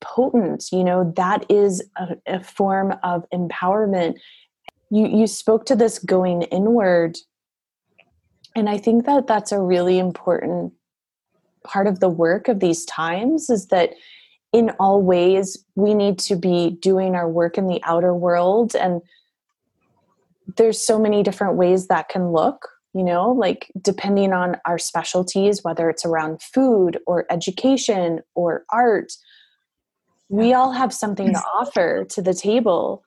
potent you know that is a, a form of empowerment you you spoke to this going inward. And i think that that's a really important part of the work of these times is that in all ways we need to be doing our work in the outer world. And there's so many different ways that can look you know like depending on our specialties whether it's around food or education or art we all have something to offer to the table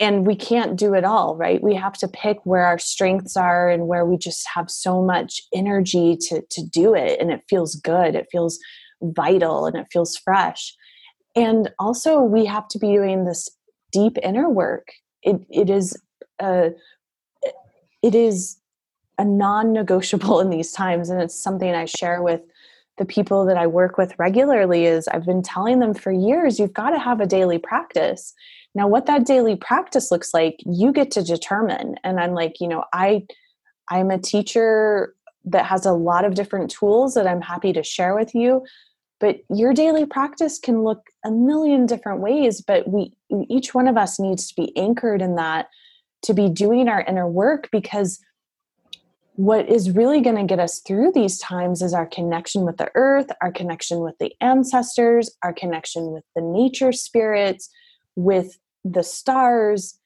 and we can't do it all right? We have to pick where our strengths are and where we just have so much energy to to do it and it feels good it feels vital and it feels fresh. And also we have to be doing this deep inner work. It it is a it is a non-negotiable in these times and it's something i share with the people that i work with regularly is i've been telling them for years you've got to have a daily practice now, what that daily practice looks like, you get to determine. And I'm like, you know, I I'm a teacher that has a lot of different tools that I'm happy to share with you. But your daily practice can look a million different ways, but we each one of us needs to be anchored in that to be doing our inner work because what is really going to get us through these times is our connection with the earth, our connection with the ancestors, our connection with the nature spirits, with the stars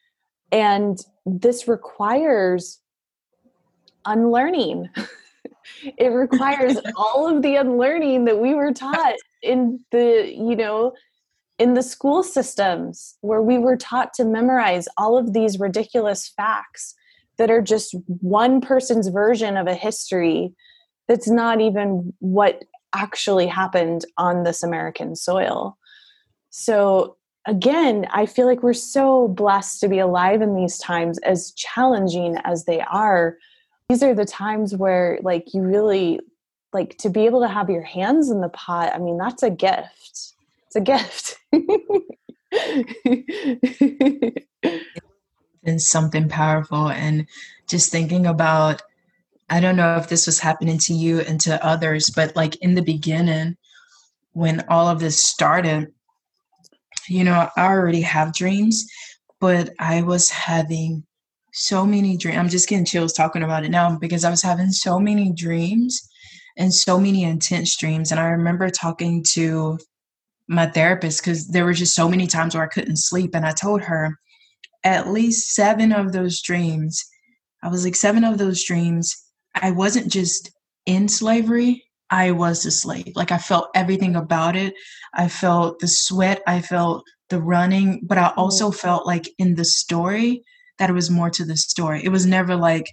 and this requires unlearning it requires all of the unlearning that we were taught in the you know in the school systems where we were taught to memorize all of these ridiculous facts that are just one person's version of a history that's not even what actually happened on this American soil. So again, I feel like we're so blessed to be alive in these times, as challenging as they are. These are the times where, like, you really like to be able to have your hands in the pot. I mean, that's a gift. It's a gift. and something powerful. And just thinking about, I don't know if this was happening to you and to others, but like in the beginning, when all of this started, you know, I already have dreams, but I was having so many dreams. I'm just getting chills talking about it now because I was having so many dreams and so many intense dreams. And I remember talking to my therapist because there were just so many times where I couldn't sleep. And I told her at least seven of those dreams, I was like, seven of those dreams, I wasn't just in slavery, I was a slave. Like I felt everything about it. I felt the sweat, I felt the running, but I also mm. felt like in the story that it was more to the story. It was never like,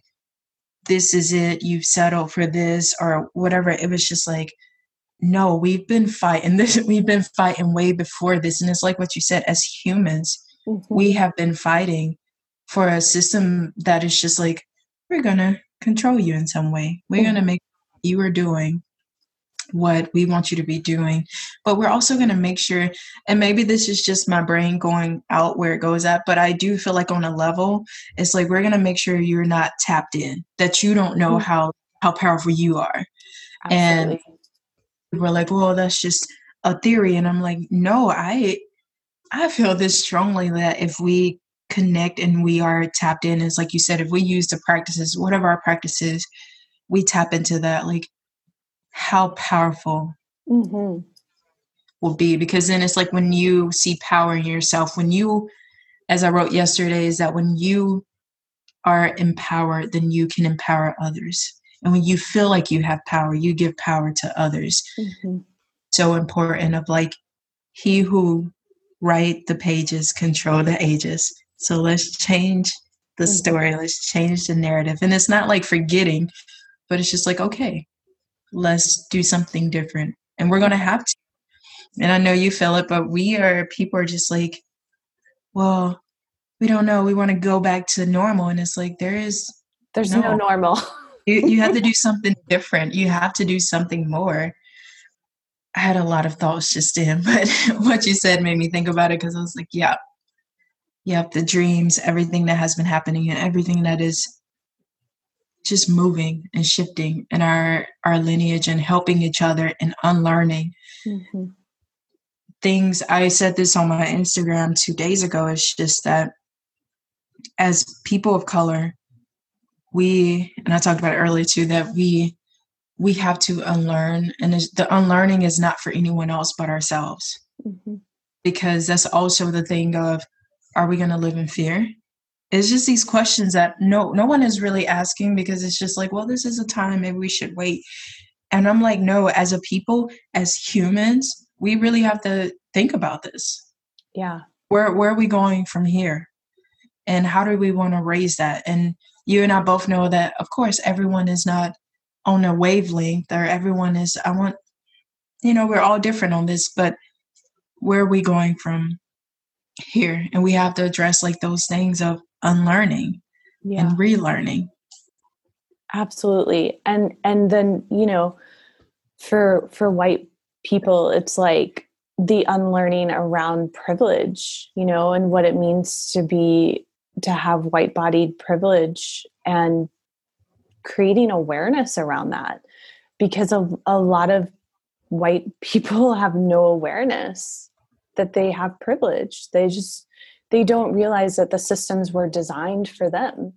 this is it, you've settled for this or whatever. It was just like, no, we've been fighting this, we've been fighting way before this. And it's like what you said, as humans, mm-hmm. we have been fighting for a system that is just like, we're gonna control you in some way. We're mm-hmm. gonna make you are doing what we want you to be doing. But we're also going to make sure, and maybe this is just my brain going out where it goes at, but I do feel like on a level, it's like we're going to make sure you're not tapped in, that you don't know mm-hmm. how how powerful you are. Absolutely. And we're like, well, that's just a theory. And I'm like, no, I I feel this strongly that if we connect and we are tapped in, it's like you said, if we use the practices, whatever our practices, we tap into that. Like how powerful mm-hmm. will be because then it's like when you see power in yourself when you as I wrote yesterday, is that when you are empowered, then you can empower others. And when you feel like you have power, you give power to others. Mm-hmm. So important of like, he who write the pages control the ages. So let's change the mm-hmm. story. Let's change the narrative. And it's not like forgetting, but it's just like, okay, let's do something different. And we're going to have to. And I know you feel it, but we are, people are just like, well, we don't know. We want to go back to normal. And it's like, there is, there's no, no normal. you, you have to do something different. You have to do something more. I had a lot of thoughts just in, but what you said made me think about it because I was like, yeah, yep, the dreams, everything that has been happening, and everything that is just moving and shifting in our our lineage and helping each other and unlearning mm-hmm. things. I said this on my Instagram two days ago. It's just that as people of color, we and I talked about it earlier too that we we have to unlearn, and the unlearning is not for anyone else but ourselves. Mm-hmm. Because that's also the thing of are we going to live in fear? It's just these questions that no no one is really asking because it's just like, well, this is a time maybe we should wait. And I'm like, no, as a people, as humans, we really have to think about this. Yeah. Where where are we going from here? And how do we want to raise that? And you and I both know that of course everyone is not on a wavelength or everyone is I want you know, we're all different on this, but where are we going from here and we have to address like those things of unlearning yeah. and relearning. Absolutely. And and then you know for for white people it's like the unlearning around privilege you know and what it means to be to have white bodied privilege and creating awareness around that because a, a lot of white people have no awareness that they have privilege. They just they don't realize that the systems were designed for them.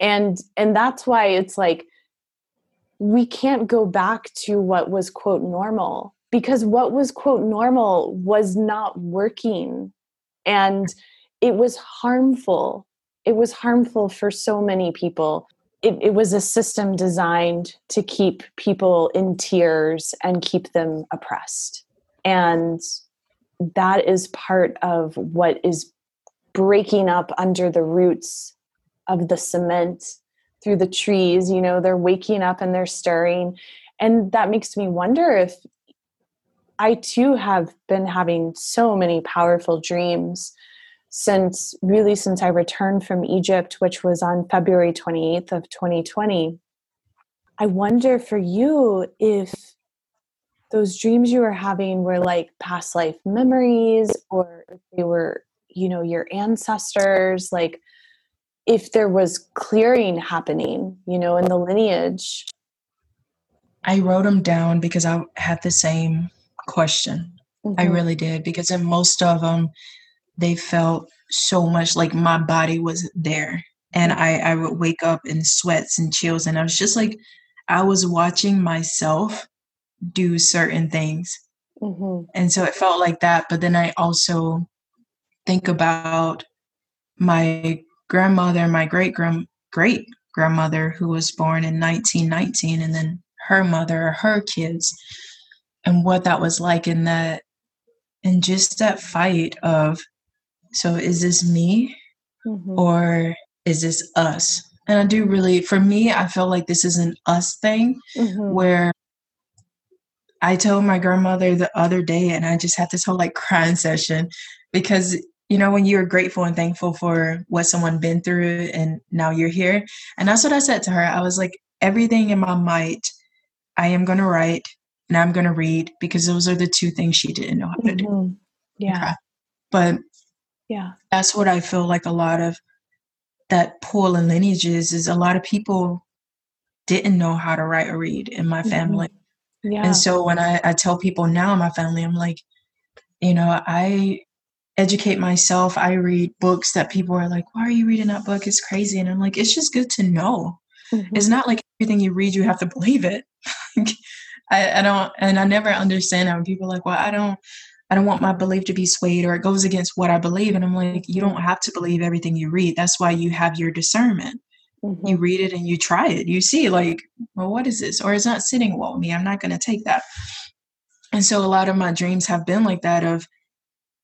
And and that's why it's like we can't go back to what was quote normal because what was quote normal was not working. And it was harmful. It was harmful for so many people. It, it was a system designed to keep people in tears and keep them oppressed. And that is part of what is breaking up under the roots of the cement through the trees you know they're waking up and they're stirring. And that makes me wonder if i too have been having so many powerful dreams since really since i returned from egypt which was on february 28th of 2020 i wonder for you if those dreams you were having were like past life memories or if they were you know your ancestors like if there was clearing happening you know in the lineage i wrote them down because i had the same question mm-hmm. i really did because in most of them they felt so much like my body was there and i i would wake up in sweats and chills and i was just like i was watching myself do certain things. Mm-hmm. And so it felt like that. But then I also think about my grandmother, my great grand great grandmother who was born in 1919, and then her mother, or her kids, and what that was like in that, and just that fight of, so is this me mm-hmm. or is this us? And I do really, for me, I feel like this is an us thing mm-hmm. where I told my grandmother the other day, and I just had this whole like crying session because you know when you're grateful and thankful for what someone been through, and now you're here, and that's what I said to her. I was like, everything in my might, I am going to write and I'm going to read because those are the two things she didn't know how to mm-hmm. do. Yeah, but yeah, that's what I feel like a lot of that pull and lineages is a lot of people didn't know how to write or read in my mm-hmm. family. Yeah. And so when I, I tell people now in my family, I'm like, you know, I educate myself. I read books that people are like, why are you reading that book? It's crazy. And I'm like, it's just good to know. Mm-hmm. It's not like everything you read, you have to believe it. I, I don't, and I never understand how people are like, well, I don't, I don't want my belief to be swayed or it goes against what I believe. And I'm like, you don't have to believe everything you read. That's why you have your discernment. Mm-hmm. You read it and you try it. You see, like, well, what is this? Or it's not sitting well with me. I'm not going to take that. And so a lot of my dreams have been like that of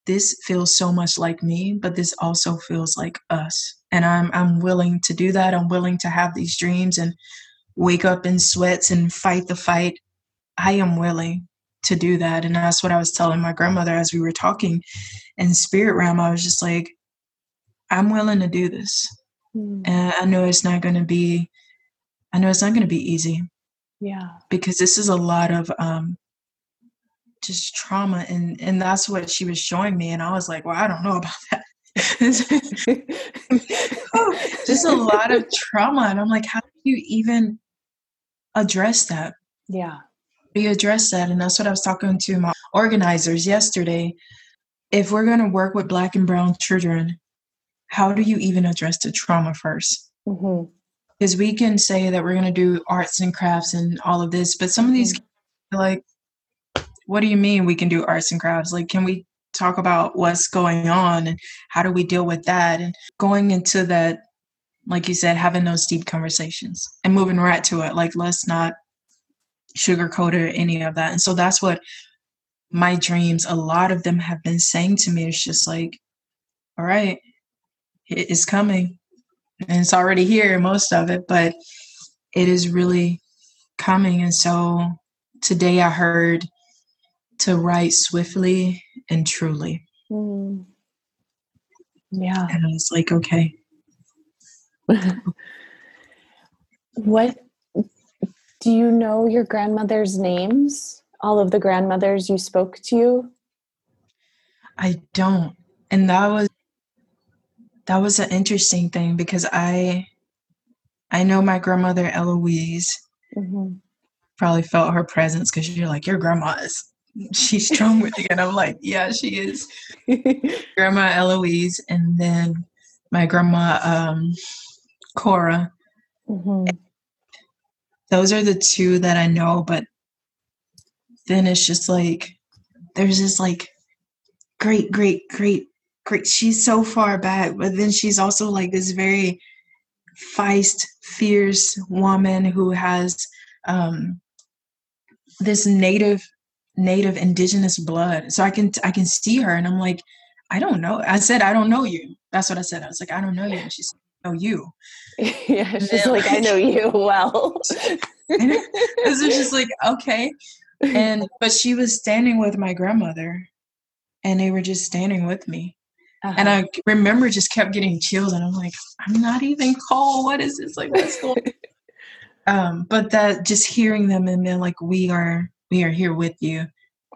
this feels so much like me, but this also feels like us. And I'm I'm willing to do that. I'm willing to have these dreams and wake up in sweats and fight the fight. I am willing to do that. And that's what I was telling my grandmother as we were talking in spirit realm. I was just like, I'm willing to do this. Mm. And I know it's not going to be, I know it's not going to be easy. Yeah. Because this is a lot of um, just trauma. And, and that's what she was showing me. And I was like, well, I don't know about that. just a lot of trauma. And I'm like, how do you even address that? Yeah we address that and that's what i was talking to my organizers yesterday if we're going to work with black and brown children how do you even address the trauma first mm-hmm. because we can say that we're going to do arts and crafts and all of this but some of these mm-hmm. like what do you mean we can do arts and crafts like can we talk about what's going on and how do we deal with that and going into that like you said having those deep conversations and moving right to it like let's not sugarcoat or any of that. And so that's what my dreams, a lot of them have been saying to me. It's just like, all right, it is coming. And it's already here, most of it, but it is really coming. And so today I heard to write swiftly and truly. Mm. Yeah. And I was like, okay. what do you know your grandmother's names? All of the grandmothers you spoke to? I don't. And that was that was an interesting thing because I I know my grandmother Eloise. Mm-hmm. Probably felt her presence because you're like, your grandma is she's strong with you. And I'm like, yeah, she is. grandma Eloise and then my grandma um Cora. Mm-hmm those are the two that I know, but then it's just like there's this like great, great, great, great. She's so far back, but then she's also like this very feist, fierce woman who has um, this native, native indigenous blood. So I can I can see her, and I'm like, I don't know. I said I don't know you. That's what I said. I was like, I don't know you. And she's know you. yeah, she's like, I know you well. This is just like, okay. And but she was standing with my grandmother and they were just standing with me. Uh-huh. And I remember just kept getting chills and I'm like, I'm not even cold. What is this? Like what's going um, but that just hearing them and then like we are we are here with you.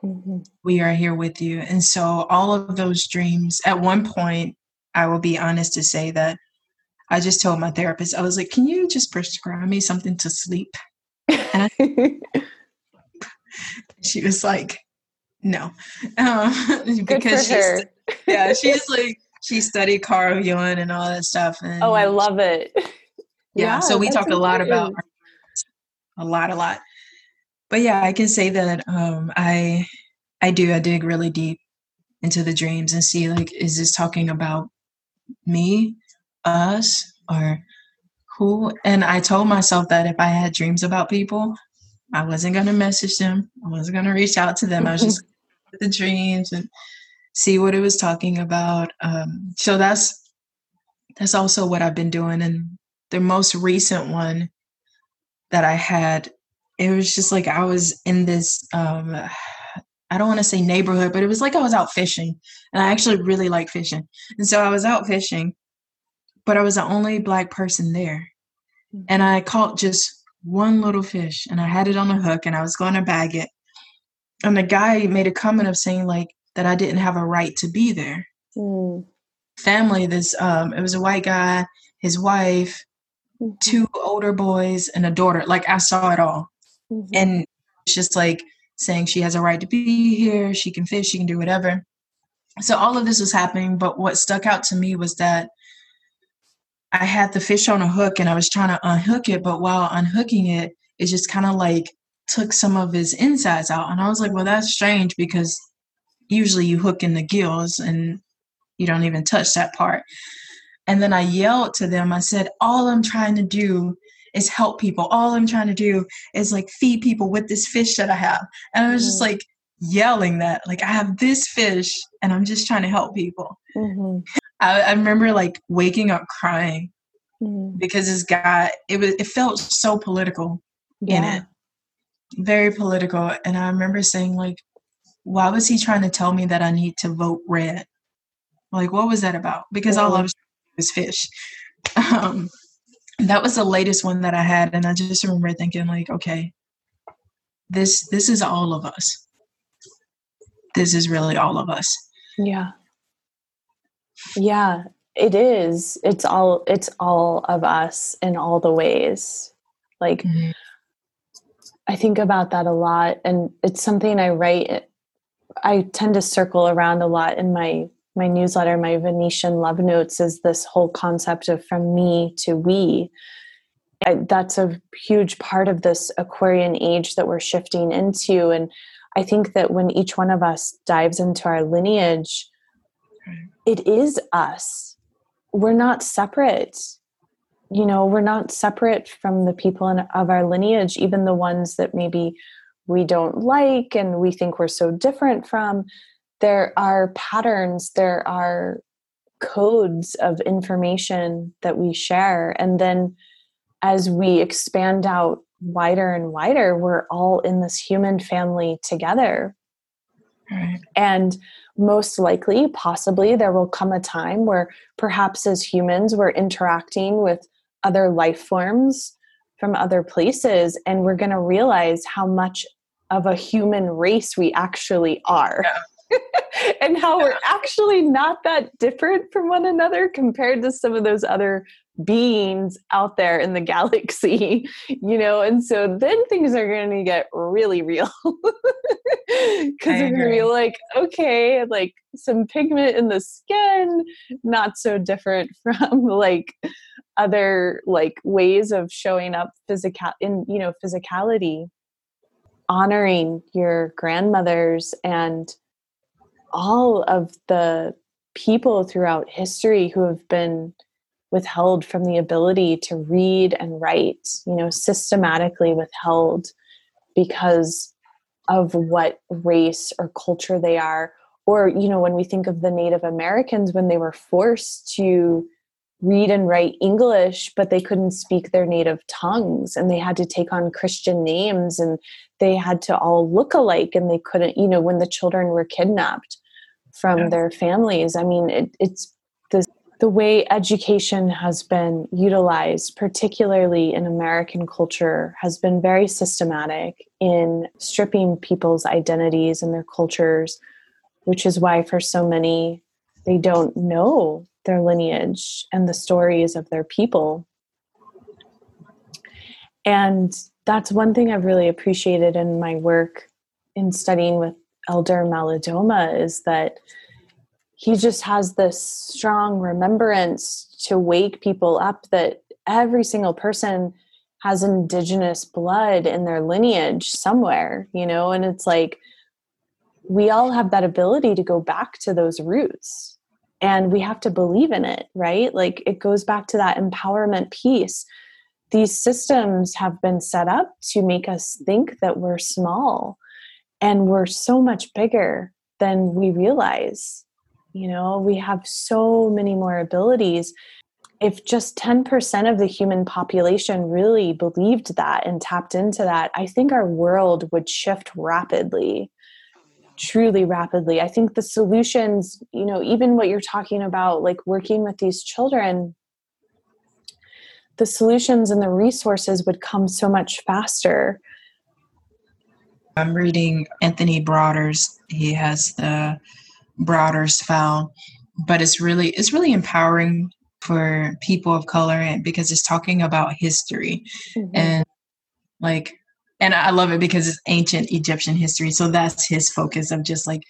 Mm-hmm. We are here with you. And so all of those dreams at one point I will be honest to say that I just told my therapist, I was like, can you just prescribe me something to sleep? I, she was like, no. Um, because she's, yeah, she's like, she studied Carl Jung and all that stuff. And oh, I love it. Yeah. yeah so we talk a lot about a lot, a lot. But yeah, I can say that um, I I do. I dig really deep into the dreams and see like, is this talking about me us or who and i told myself that if i had dreams about people i wasn't going to message them i wasn't going to reach out to them i was just gonna look at the dreams and see what it was talking about um, so that's that's also what i've been doing and the most recent one that i had it was just like i was in this um, I don't want to say neighborhood, but it was like I was out fishing. And I actually really like fishing. And so I was out fishing but I was the only black person there. Mm-hmm. And I caught just one little fish and I had it on a hook and I was going to bag it. And the guy made a comment of saying like that I didn't have a right to be there. Mm. Family, this um it was a white guy, his wife, mm-hmm. two older boys, and a daughter. Like I saw it all. Mm-hmm. And it's just like saying she has a right to be here, she can fish, she can do whatever. So all of this was happening, but what stuck out to me was that I had the fish on a hook and I was trying to unhook it, but while unhooking it, it just kind of like took some of his insides out. And I was like, well, that's strange because usually you hook in the gills and you don't even touch that part. And then I yelled to them, I said, All I'm trying to do is help people. All I'm trying to do is like feed people with this fish that I have. And I was just mm-hmm. like yelling that, like, I have this fish and I'm just trying to help people. Mm-hmm. I, I, remember like waking up crying mm-hmm. because this guy, it was, it felt so political yeah. in it, very political. And I remember saying, like, why was he trying to tell me that I need to vote red? Like, what was that about? Because all I was was fish. Um, that was the latest one that I had, and I just remember thinking, like, okay, this this is all of us. This is really all of us. Yeah. Yeah, it is. It's all it's all of us in all the ways. Like mm-hmm. I think about that a lot and it's something I write I tend to circle around a lot in my my newsletter, my Venetian love notes, is this whole concept of from me to we. I, that's a huge part of this Aquarian age that we're shifting into. And I think that when each one of us dives into our lineage, it is us. We're not separate. You know, we're not separate from the people in, of our lineage, even the ones that maybe we don't like and we think we're so different from there are patterns there are codes of information that we share and then as we expand out wider and wider we're all in this human family together right. and most likely possibly there will come a time where perhaps as humans we're interacting with other life forms from other places and we're going to realize how much of a human race we actually are. Yeah. and how we're actually not that different from one another compared to some of those other beings out there in the galaxy, you know, and so then things are going to get really real. Because they're going to be like, okay, like some pigment in the skin, not so different from like other like ways of showing up physical in you know physicality honoring your grandmothers and all of the people throughout history who have been withheld from the ability to read and write, you know, systematically withheld because of what race or culture they are. Or, you know, when we think of the Native Americans, when they were forced to read and write English, but they couldn't speak their native tongues and they had to take on Christian names and they had to all look alike and they couldn't, you know, when the children were kidnapped from yes. their families. I mean, it, it's the, the way education has been utilized, particularly in American culture, has been very systematic in stripping people's identities and their cultures, which is why for so many, they don't know their lineage and the stories of their people. And that's one thing I've really appreciated in my work in studying with Elder Malidoma is that he just has this strong remembrance to wake people up that every single person has indigenous blood in their lineage somewhere, you know, and it's like we all have that ability to go back to those roots and we have to believe in it right? Like it goes back to that empowerment piece. These systems have been set up to make us think that we're small and we're so much bigger than we realize. You know we have so many more abilities. If just 10% of the human population really believed that and tapped into that i think our world would shift rapidly truly rapidly. I think the solutions, you know, even what you're talking about, like working with these children, the solutions and the resources would come so much faster. I'm reading Anthony Browder's. He has the Browder File, but it's really it's really empowering for people of color and because it's talking about history mm-hmm. and like and I love it because it's ancient Egyptian history. So that's his focus of just like,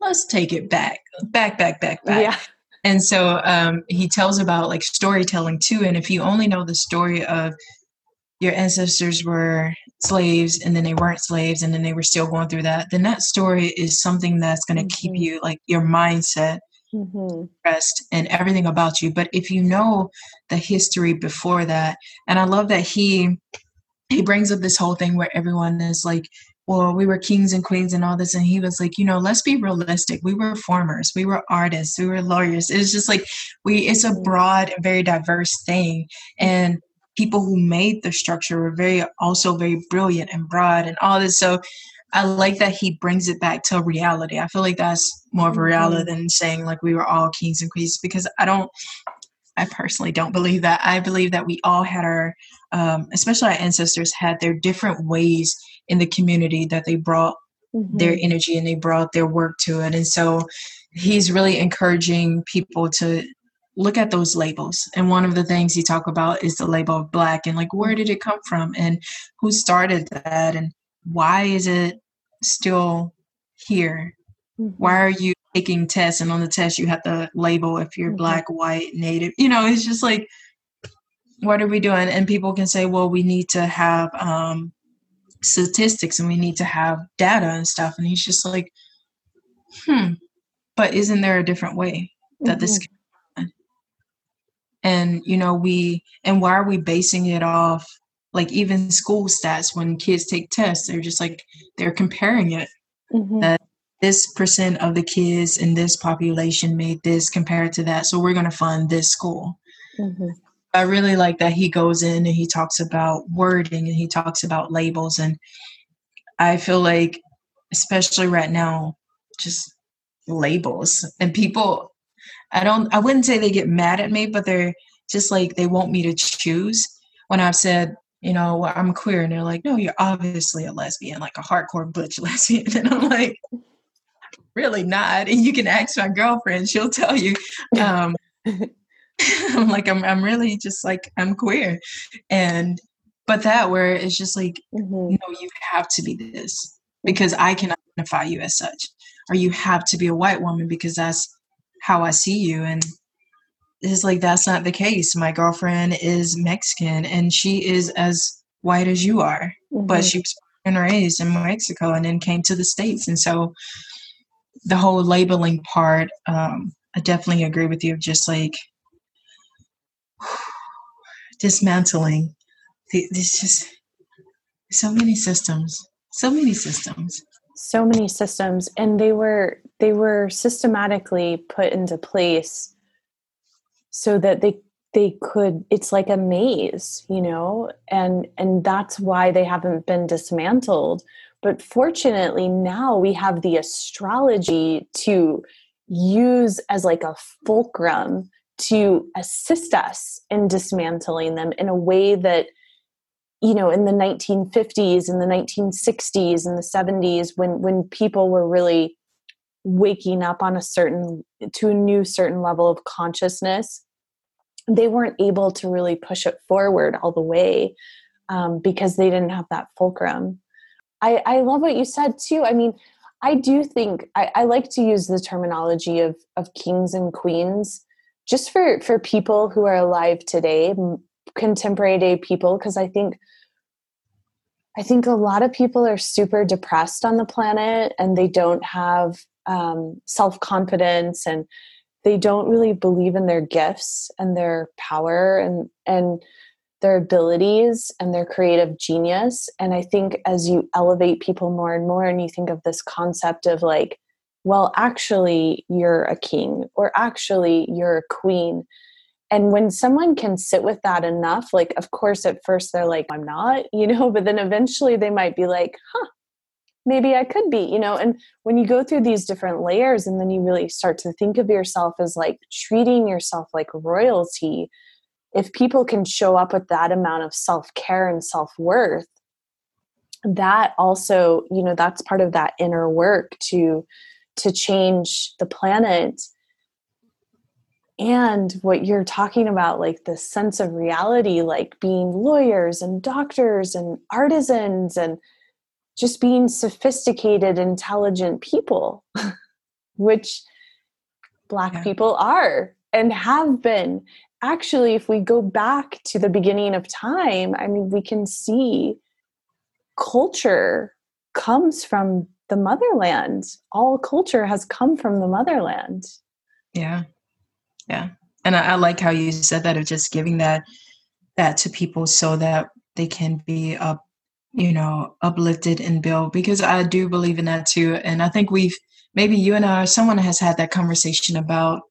let's take it back, back, back, back, back. Yeah. And so um, he tells about like storytelling too. And if you only know the story of your ancestors were slaves and then they weren't slaves and then they were still going through that, then that story is something that's going to mm-hmm. keep you like your mindset mm-hmm. rest and everything about you. But if you know the history before that, and I love that he he brings up this whole thing where everyone is like well, we were kings and queens and all this. And he was like, you know, let's be realistic. We were farmers, we were artists, we were lawyers. It's just like we, it's a mm-hmm. broad very diverse thing. And people who made the structure were very, also very brilliant and broad and all this. So I like that he brings it back to reality. I feel like that's more of a reality mm-hmm. than saying like we were all kings and queens because I don't, I personally don't believe that. I believe that we all had our, um, especially our ancestors had their different ways in the community that they brought mm-hmm. their energy and they brought their work to it. And so he's really encouraging people to look at those labels. And one of the things he talked about is the label of black and like where did it come from and who started that and why is it still here? Mm-hmm. Why are you taking tests and on the test you have to label if you're mm-hmm. black, white, native? You know, it's just like what are we doing? And people can say, well, we need to have um, statistics and we need to have data and stuff. And he's just like, hmm, but isn't there a different way that mm-hmm. this can happen? And, you know, we, and why are we basing it off like even school stats when kids take tests, they're just like, they're comparing it. Mm-hmm. That this percent of the kids in this population made this compared to that. So we're going to fund this school. Mm-hmm. I really like that he goes in and he talks about wording and he talks about labels. And I feel like, especially right now, just labels and people, I don't, I wouldn't say they get mad at me, but they're just like, they want me to choose when I've said, you know, well, I'm queer. And they're like, no, you're obviously a lesbian, like a hardcore butch lesbian. And I'm like, really not. And you can ask my girlfriend, she'll tell you. Um, I'm like, I'm, I'm really just like, I'm queer. And, but that where it's just like, mm-hmm. no, you have to be this because I can identify you as such. Or you have to be a white woman because that's how I see you. And it's like, that's not the case. My girlfriend is Mexican and she is as white as you are, mm-hmm. but she was born and raised in Mexico and then came to the States. And so the whole labeling part, um, I definitely agree with you. Of just like dismantling. There's just so many systems, so many systems, so many systems, and they were they were systematically put into place so that they they could it's like a maze you know and and that's why they haven't been dismantled but fortunately now we have the astrology to use as like a fulcrum to assist us in dismantling them in a way that you know in the 1950s and the 1960s and the 70s when when people were really waking up on a certain to a new certain level of consciousness they weren't able to really push it forward all the way um, because they didn't have that fulcrum I, I love what you said too. I mean i do think I, I like to use the terminology of of kings and queens just for for people who are alive today contemporary day people because i think i think a lot of people are super depressed on the planet and they don't have um, self-confidence and they don't really believe in their gifts and their power and and their abilities and their creative genius and i think as you elevate people more and more and you think of this concept of like well, actually, you're a king, or actually, you're a queen. And when someone can sit with that enough, like, of course, at first they're like, I'm not, you know, but then eventually they might be like, huh, maybe I could be, you know. And when you go through these different layers and then you really start to think of yourself as like treating yourself like royalty, if people can show up with that amount of self care and self worth, that also, you know, that's part of that inner work to to change the planet and what you're talking about like the sense of reality like being lawyers and doctors and artisans and just being sophisticated intelligent people which black yeah. people are and have been actually, if we go back to the beginning of time, I mean, we can see culture comes from the motherland. All culture has come from the motherland. Yeah. Yeah. And I, I like how you said that of just giving that that to people so that they can be up, you know, uplifted and built because I do believe in that too. And I think we've maybe you and I, or someone has had that conversation about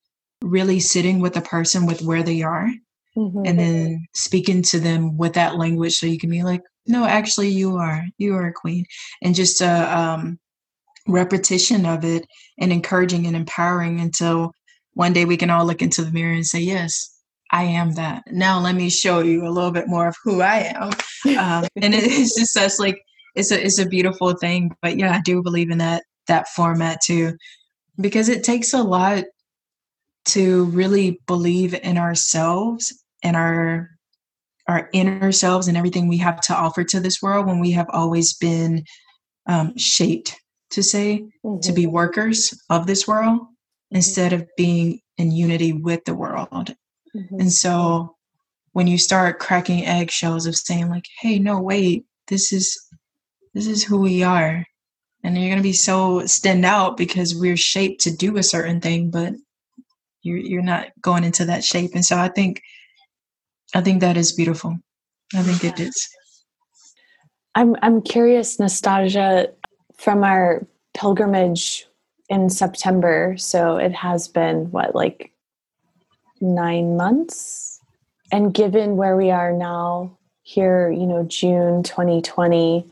really sitting with the person with where they are mm-hmm. and then speaking to them with that language so you can be like, no, actually you are, you are a queen. And just a um, repetition of it and encouraging and empowering until one day we can all look into the mirror and say, yes, I am that. Now let me show you a little bit more of who I am. Um, and it is just such like it's a it's a beautiful thing. But yeah, I do believe in that that format too, because it takes a lot to really believe in ourselves and our our inner selves and everything we have to offer to this world when we have always been um, shaped to say mm-hmm. to be mm-hmm. workers of this world instead of being in unity with the world Mm-hmm. And so when you start cracking eggshells of saying like, hey, no, wait, this is this is who we are. And you're gonna be so stand out because we're shaped to do a certain thing, but you're you're not going into that shape. And so I think I think that is beautiful. I think it is. I'm I'm curious, Nastasia, from our pilgrimage in September. So it has been what, like nine months. And given where we are now, here, you know, June 2020,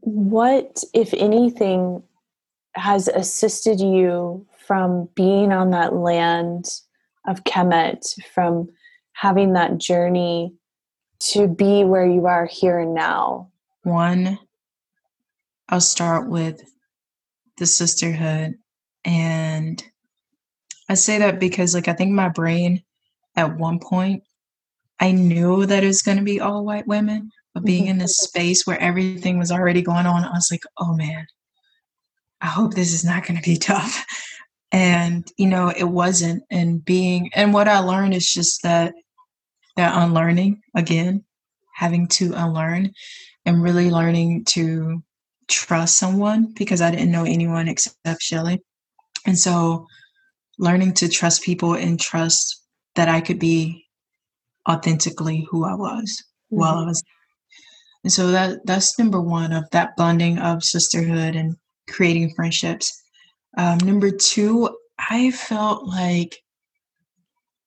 what, if anything, has assisted you from being on that land of Kemet, from having that journey to be where you are here and now? One, I'll start with the sisterhood and I say that because like I think my brain at one point I knew that it was going to be all white women, but being in this space where everything was already going on, I was like, "Oh man. I hope this is not going to be tough." And you know, it wasn't and being and what I learned is just that that unlearning again, having to unlearn and really learning to trust someone because I didn't know anyone except Shelly. And so learning to trust people and trust that I could be authentically who I was mm-hmm. while I mm-hmm. was and so that that's number one of that bonding of sisterhood and creating friendships um, number two i felt like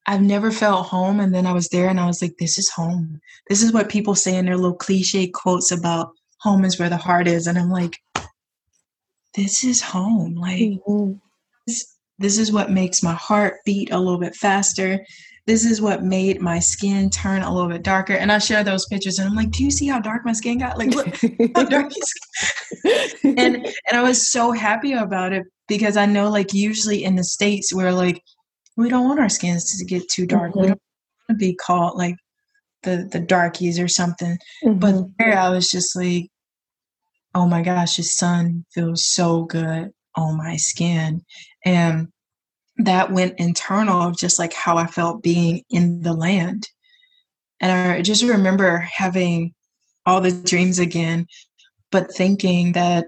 i've never felt home and then i was there and i was like this is home this is what people say in their little cliche quotes about home is where the heart is and i'm like this is home like mm-hmm. this, this is what makes my heart beat a little bit faster. This is what made my skin turn a little bit darker. And I share those pictures and I'm like, do you see how dark my skin got? Like, look how dark and and I was so happy about it because I know like usually in the States we're like, we don't want our skins to get too dark. Mm-hmm. We don't want to be called like the the darkies or something. Mm-hmm. But there I was just like, oh my gosh, the sun feels so good on my skin. And that went internal of just like how I felt being in the land. And I just remember having all the dreams again, but thinking that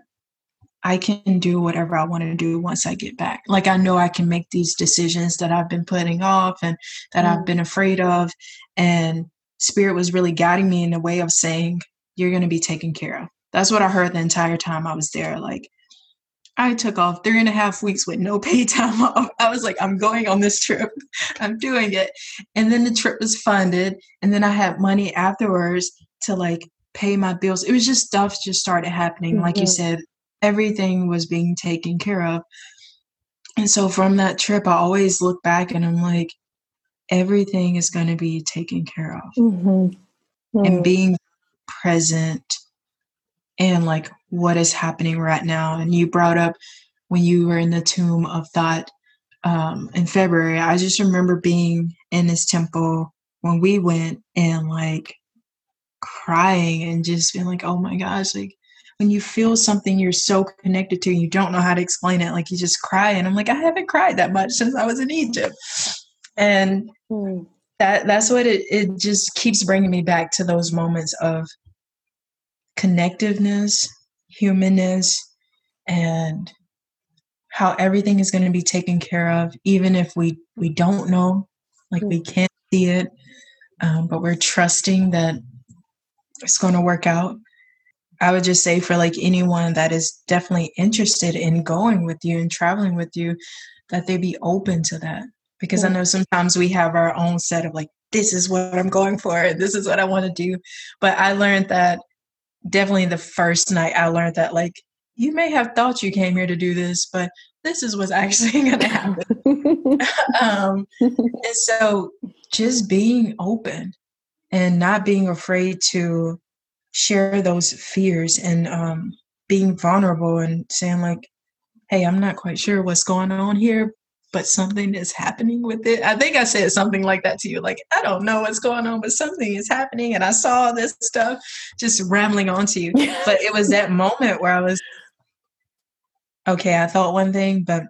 I can do whatever I want to do once I get back. Like I know I can make these decisions that I've been putting off and that mm. I've been afraid of. And Spirit was really guiding me in a way of saying, You're going to be taken care of. That's what I heard the entire time I was there. Like, I took off three and a half weeks with no pay time off. I was like, I'm going on this trip. I'm doing it. And then the trip was funded. And then I had money afterwards to like pay my bills. It was just stuff just started happening. Mm-hmm. Like you said, everything was being taken care of. And so from that trip, I always look back and I'm like, everything is going to be taken care of. Mm-hmm. Mm-hmm. And being present and like what is happening right now. And you brought up when you were in the tomb of Thoth um, in February. I just remember being in this temple when we went and like crying and just being like, oh my gosh, like when you feel something you're so connected to, you don't know how to explain it. Like you just cry. And I'm like, I haven't cried that much since I was in Egypt. And mm. that that's what it it just keeps bringing me back to those moments of connectiveness, humanness, and how everything is going to be taken care of, even if we we don't know, like we can't see it, um, but we're trusting that it's going to work out. I would just say for like anyone that is definitely interested in going with you and traveling with you, that they be open to that. Because I know sometimes we have our own set of like, this is what I'm going for, this is what I want to do. But I learned that definitely the first night I learned that like you may have thought you came here to do this, but this is what's actually going to happen. um, and so just being open and not being afraid to share those fears and um, being vulnerable and saying like, hey, I'm not quite sure what's going on here, but something is happening with it. I think I said something like that to you. Like, I don't know what's going on, but something is happening. And I saw this stuff just rambling on to you. but it was that moment where I was, okay, I thought one thing, but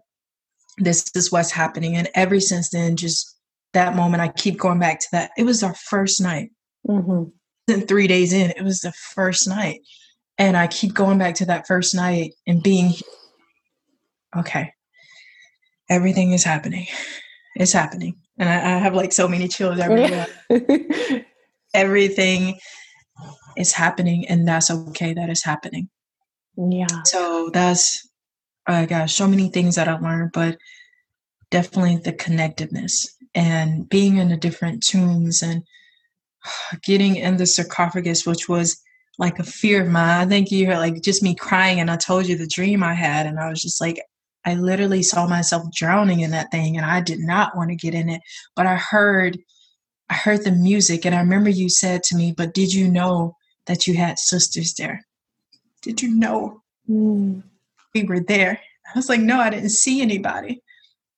this is what's happening. And ever since then, just that moment, I keep going back to that. It was our first night. Mm-hmm. Then three days in, it was the first night. And I keep going back to that first night and being, okay, everything is happening. It's happening. And I, I have like so many chills everywhere. everything is happening and that's okay that is happening. Yeah. So that's I got so many things that I learned, but definitely the connectedness and being in the different tombs and getting in the sarcophagus, which was like a fear of mine. I think you heard like just me crying and I told you the dream I had and I was just like I literally saw myself drowning in that thing and I did not want to get in it. But I heard I heard the music and I remember you said to me, but did you know that you had sisters there? Did you know mm. we were there? I was like, no, I didn't see anybody.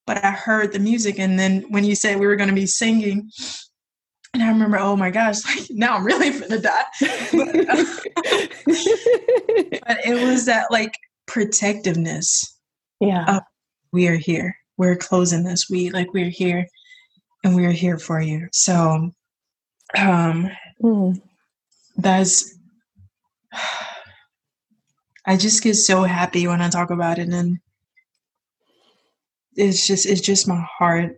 But I heard the music and then when you said we were going to be singing, and I remember, oh my gosh, like now I'm really gonna die. but, uh, but it was that like protectiveness yeah. Uh, we are here. We're closing this we like we're here and we're here for you. So um mm. that's i just get so happy when i talk about it and it's just it's just my heart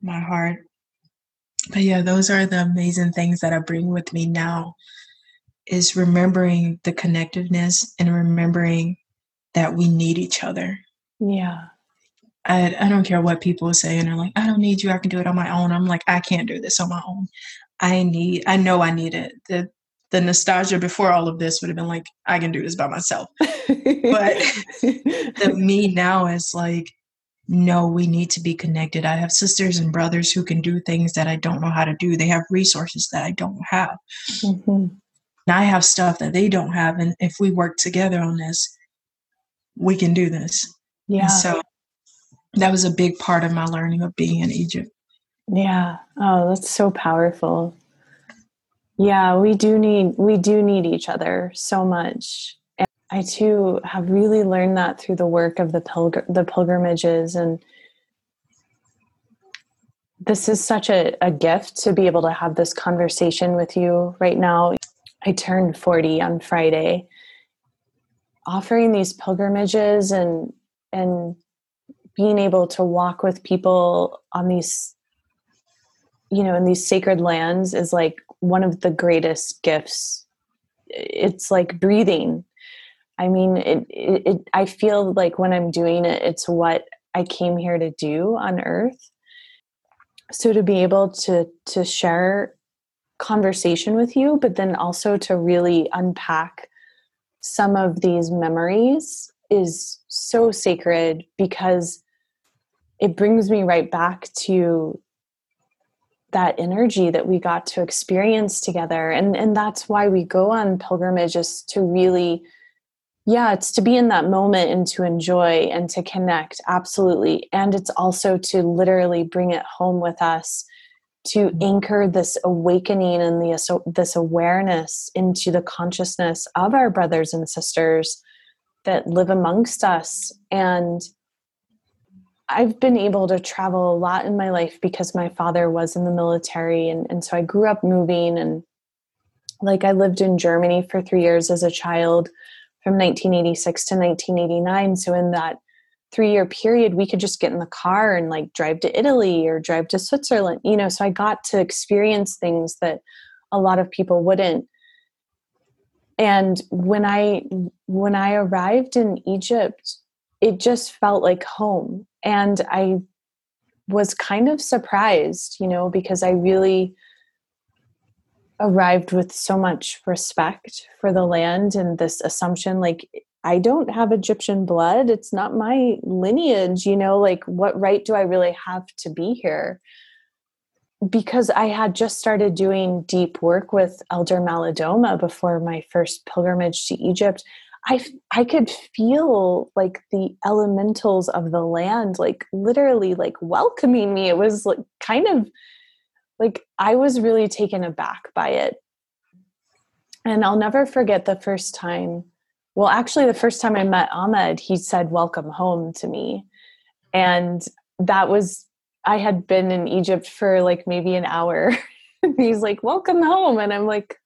my heart. But yeah those are the amazing things that i bring with me now is remembering the connectiveness and remembering that we need each other yeah. I, I don't care what people say, and they're like, I don't need you. I can do it on my own. I'm like, I can't do this on my own. I need, I know I need it. The, the nostalgia before all of this would have been like, I can do this by myself. but the me now is like, no, we need to be connected. I have sisters and brothers who can do things that I don't know how to do. They have resources that I don't have. Mm-hmm. And I have stuff that they don't have. And if we work together on this, we can do this. Yeah. And so that was a big part of my learning of being in Egypt. Yeah. Oh, that's so powerful. Yeah, we do need we do need each other so much. And I too have really learned that through the work of the pilgr- the pilgrimages and this is such a, a gift to be able to have this conversation with you right now. I turned 40 on Friday. Offering these pilgrimages and and being able to walk with people on these you know in these sacred lands is like one of the greatest gifts. It's like breathing. I mean it, it, it, i feel like when i'm doing it it's what i came here to do on earth. So to be able to to share conversation with you but then also to really unpack some of these memories is so sacred because it brings me right back to that energy that we got to experience together and and that's why we go on pilgrimage pilgrimages to really yeah it's to be in that moment and to enjoy and to connect absolutely and it's also to literally bring it home with us to mm-hmm. anchor this awakening and the, this awareness into the consciousness of our brothers and sisters that live amongst us and I've been able to travel a lot in my life because my father was in the military. And, and so I grew up moving and like I lived in Germany for three years as a child from 1986 to 1989. So in that three year period, we could just get in the car and like drive to Italy or drive to Switzerland, you know. So I got to experience things that a lot of people wouldn't. And when I when I arrived in Egypt, it just felt like home. And I was kind of surprised, you know, because I really arrived with so much respect for the land and this assumption like I don't have Egyptian blood. It's not my lineage, you know, like what right do I really have to be here? Because I had just started doing deep work with Elder Malidoma before my first pilgrimage to Egypt. I I could feel like the elementals of the land like literally like welcoming me. It was like kind of like I was really taken aback by it. And I'll never forget the first time. Well, actually, the first time I met Ahmed, he said, Welcome home to me. And that was, I had been in Egypt for like maybe an hour. He's like, Welcome home. And I'm like,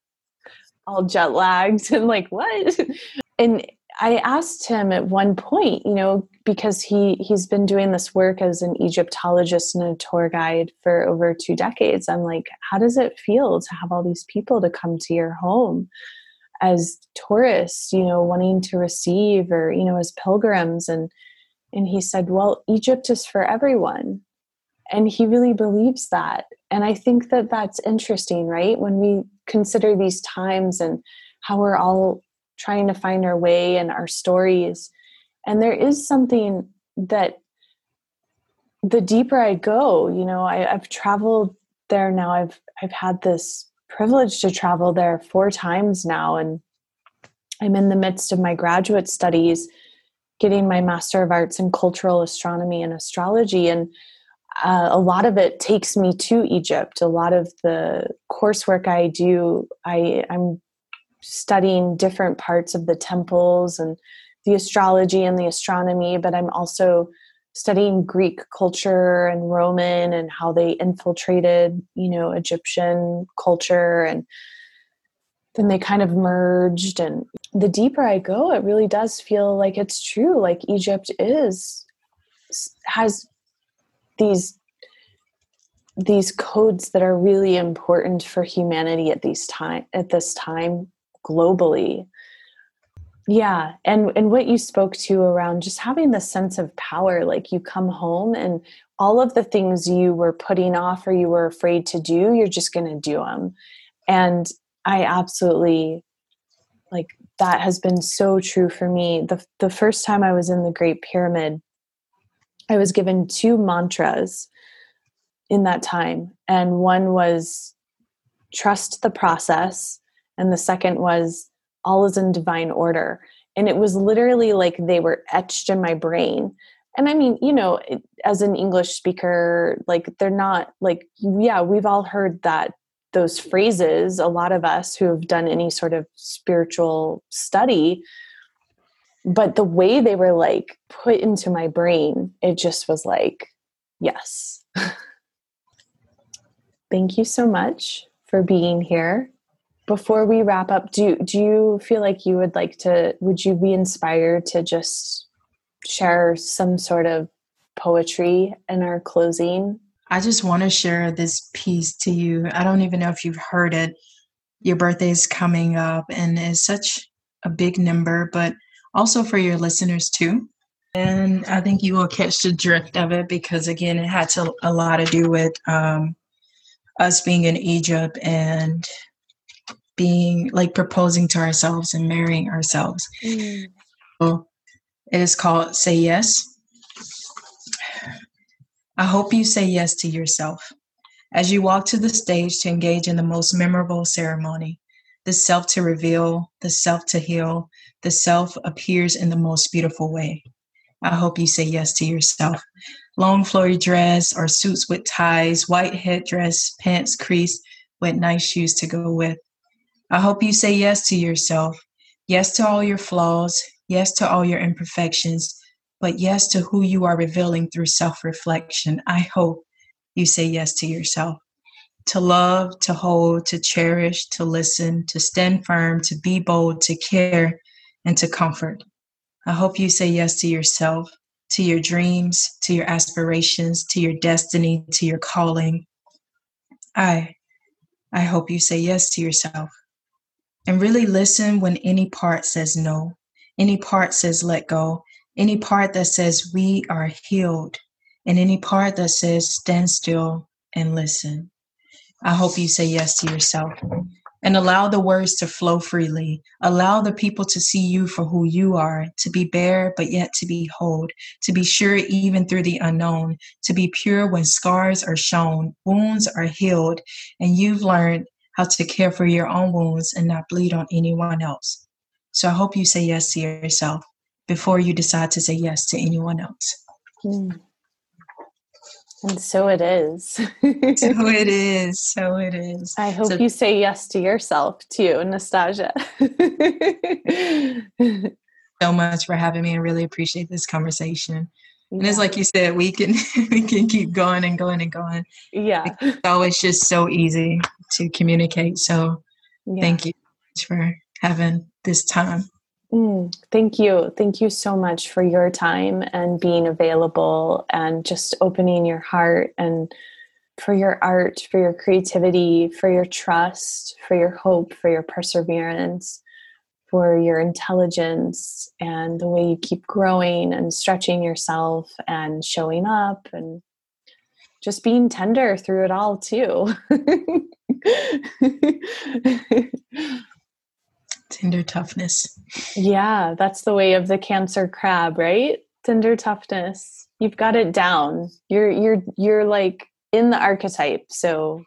all jet lagged and like, What? And I asked him at one point, you know, because he he's been doing this work as an Egyptologist and a tour guide for over two decades. I'm like, how does it feel to have all these people to come to your home as tourists, you know, wanting to receive or you know, as pilgrims? And and he said, well, Egypt is for everyone, and he really believes that. And I think that that's interesting, right? When we consider these times and how we're all trying to find our way and our stories. And there is something that the deeper I go, you know, I, I've traveled there now. I've I've had this privilege to travel there four times now, and I'm in the midst of my graduate studies, getting my Master of Arts in Cultural Astronomy and Astrology, and uh, a lot of it takes me to Egypt. A lot of the coursework I do, I, I'm studying different parts of the temples and the astrology and the astronomy, but I'm also studying Greek culture and Roman and how they infiltrated, you know, Egyptian culture and then they kind of merged and the deeper I go, it really does feel like it's true. Like Egypt is has these these codes that are really important for humanity at these time at this time globally. Yeah and and what you spoke to around just having the sense of power like you come home and all of the things you were putting off or you were afraid to do you're just going to do them and i absolutely like that has been so true for me. The the first time i was in the great pyramid i was given two mantras in that time. And one was trust the process and the second was all is in divine order. And it was literally like they were etched in my brain. And i mean you know as an english speaker like they're not like yeah we've all heard that those phrases a lot of us who have done any sort of spiritual study. But the way they were like put into my brain it just was like yes. Thank you so much for being here before we wrap up do do you feel like you would like to would you be inspired to just share some sort of poetry in our closing? I just want to share this piece to you. I don't even know if you've heard it. Your birthday is coming up and it's such a big number but also for your listeners too. And i think you will catch the drift of it because again it had to, a lot to do with um, us being in egypt and being like proposing to ourselves and marrying ourselves. Mm. So it is called Say Yes. I hope you say yes to yourself. As you walk to the stage to engage in the most memorable ceremony, the self to reveal, the self to heal, the self appears in the most beautiful way. I hope you say yes to yourself. Long flowy dress or suits with ties, white headdress, pants creased with nice shoes to go with. I hope you say yes to yourself, yes to all your flaws, yes to all your imperfections, but yes to who you are revealing through self reflection. I hope you say yes to yourself to love, to hold, to cherish, to listen, to stand firm, to be bold, to care, and to comfort. I hope you say yes to yourself, to your dreams, to your aspirations, to your destiny, to your calling. I, I hope you say yes to yourself. And really listen when any part says no, any part says let go, any part that says we are healed, and any part that says stand still and listen. I hope you say yes to yourself and allow the words to flow freely. Allow the people to see you for who you are, to be bare, but yet to be whole, to be sure even through the unknown, to be pure when scars are shown, wounds are healed, and you've learned how to care for your own wounds and not bleed on anyone else. So I hope you say yes to yourself before you decide to say yes to anyone else. Mm. And so it is. so it is. So it is. I hope so, you say yes to yourself too, Nastasia. so much for having me. I really appreciate this conversation. Yeah. And it's like you said, we can we can keep going and going and going. Yeah. It's always just so easy to communicate. So yeah. thank you for having this time. Mm, thank you. Thank you so much for your time and being available and just opening your heart and for your art, for your creativity, for your trust, for your hope, for your perseverance, for your intelligence and the way you keep growing and stretching yourself and showing up and just being tender through it all, too. Tender toughness. Yeah, that's the way of the cancer crab, right? Tender toughness. You've got it down. You're you're you're like in the archetype. So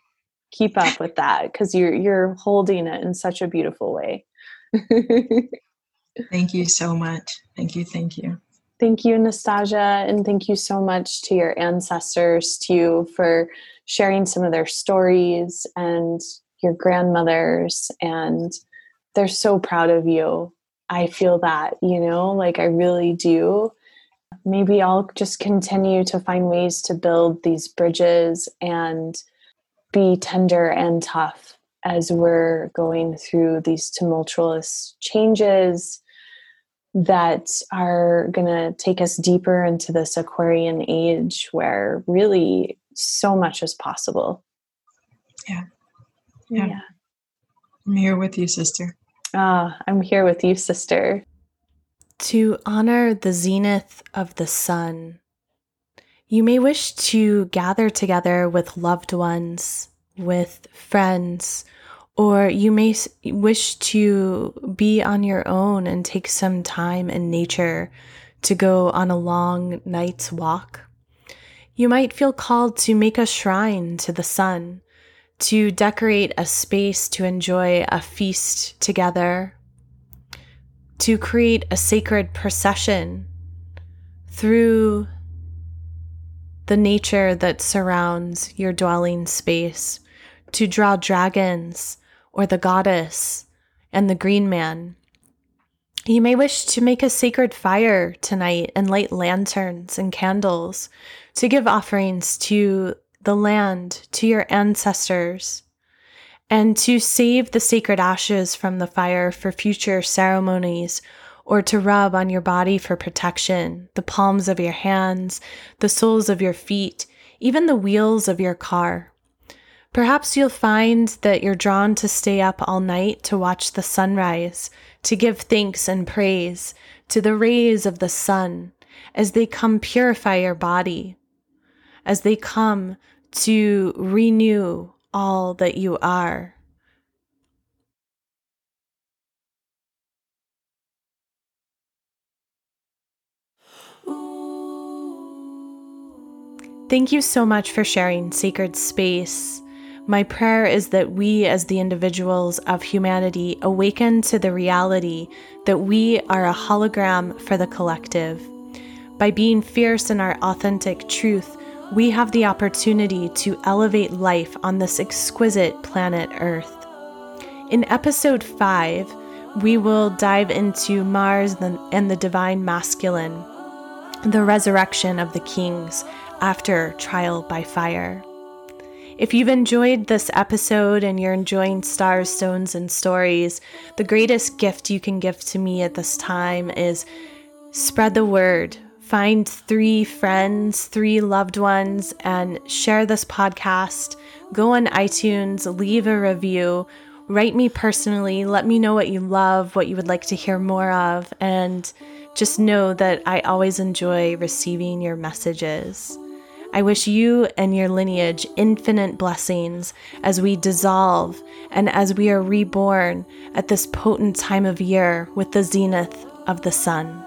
keep up with that cuz you're you're holding it in such a beautiful way. thank you so much. Thank you. Thank you. Thank you, Nastasia, and thank you so much to your ancestors, to you for sharing some of their stories and your grandmothers and they're so proud of you. I feel that, you know, like I really do. Maybe I'll just continue to find ways to build these bridges and be tender and tough as we're going through these tumultuous changes that are going to take us deeper into this Aquarian age where really so much is possible. Yeah. Yeah. yeah. I'm here with you, sister. Ah, I'm here with you, sister. To honor the zenith of the sun, you may wish to gather together with loved ones, with friends, or you may wish to be on your own and take some time in nature to go on a long night's walk. You might feel called to make a shrine to the sun to decorate a space to enjoy a feast together, to create a sacred procession through the nature that surrounds your dwelling space, to draw dragons or the goddess and the green man. You may wish to make a sacred fire tonight and light lanterns and candles to give offerings to the land to your ancestors, and to save the sacred ashes from the fire for future ceremonies or to rub on your body for protection, the palms of your hands, the soles of your feet, even the wheels of your car. Perhaps you'll find that you're drawn to stay up all night to watch the sunrise, to give thanks and praise to the rays of the sun as they come purify your body, as they come to renew all that you are. Thank you so much for sharing sacred space. My prayer is that we, as the individuals of humanity, awaken to the reality that we are a hologram for the collective. By being fierce in our authentic truth, we have the opportunity to elevate life on this exquisite planet Earth. In episode 5, we will dive into Mars and the divine masculine, the resurrection of the kings after trial by fire. If you've enjoyed this episode and you're enjoying stars, stones, and stories, the greatest gift you can give to me at this time is spread the word. Find three friends, three loved ones, and share this podcast. Go on iTunes, leave a review, write me personally, let me know what you love, what you would like to hear more of, and just know that I always enjoy receiving your messages. I wish you and your lineage infinite blessings as we dissolve and as we are reborn at this potent time of year with the zenith of the sun.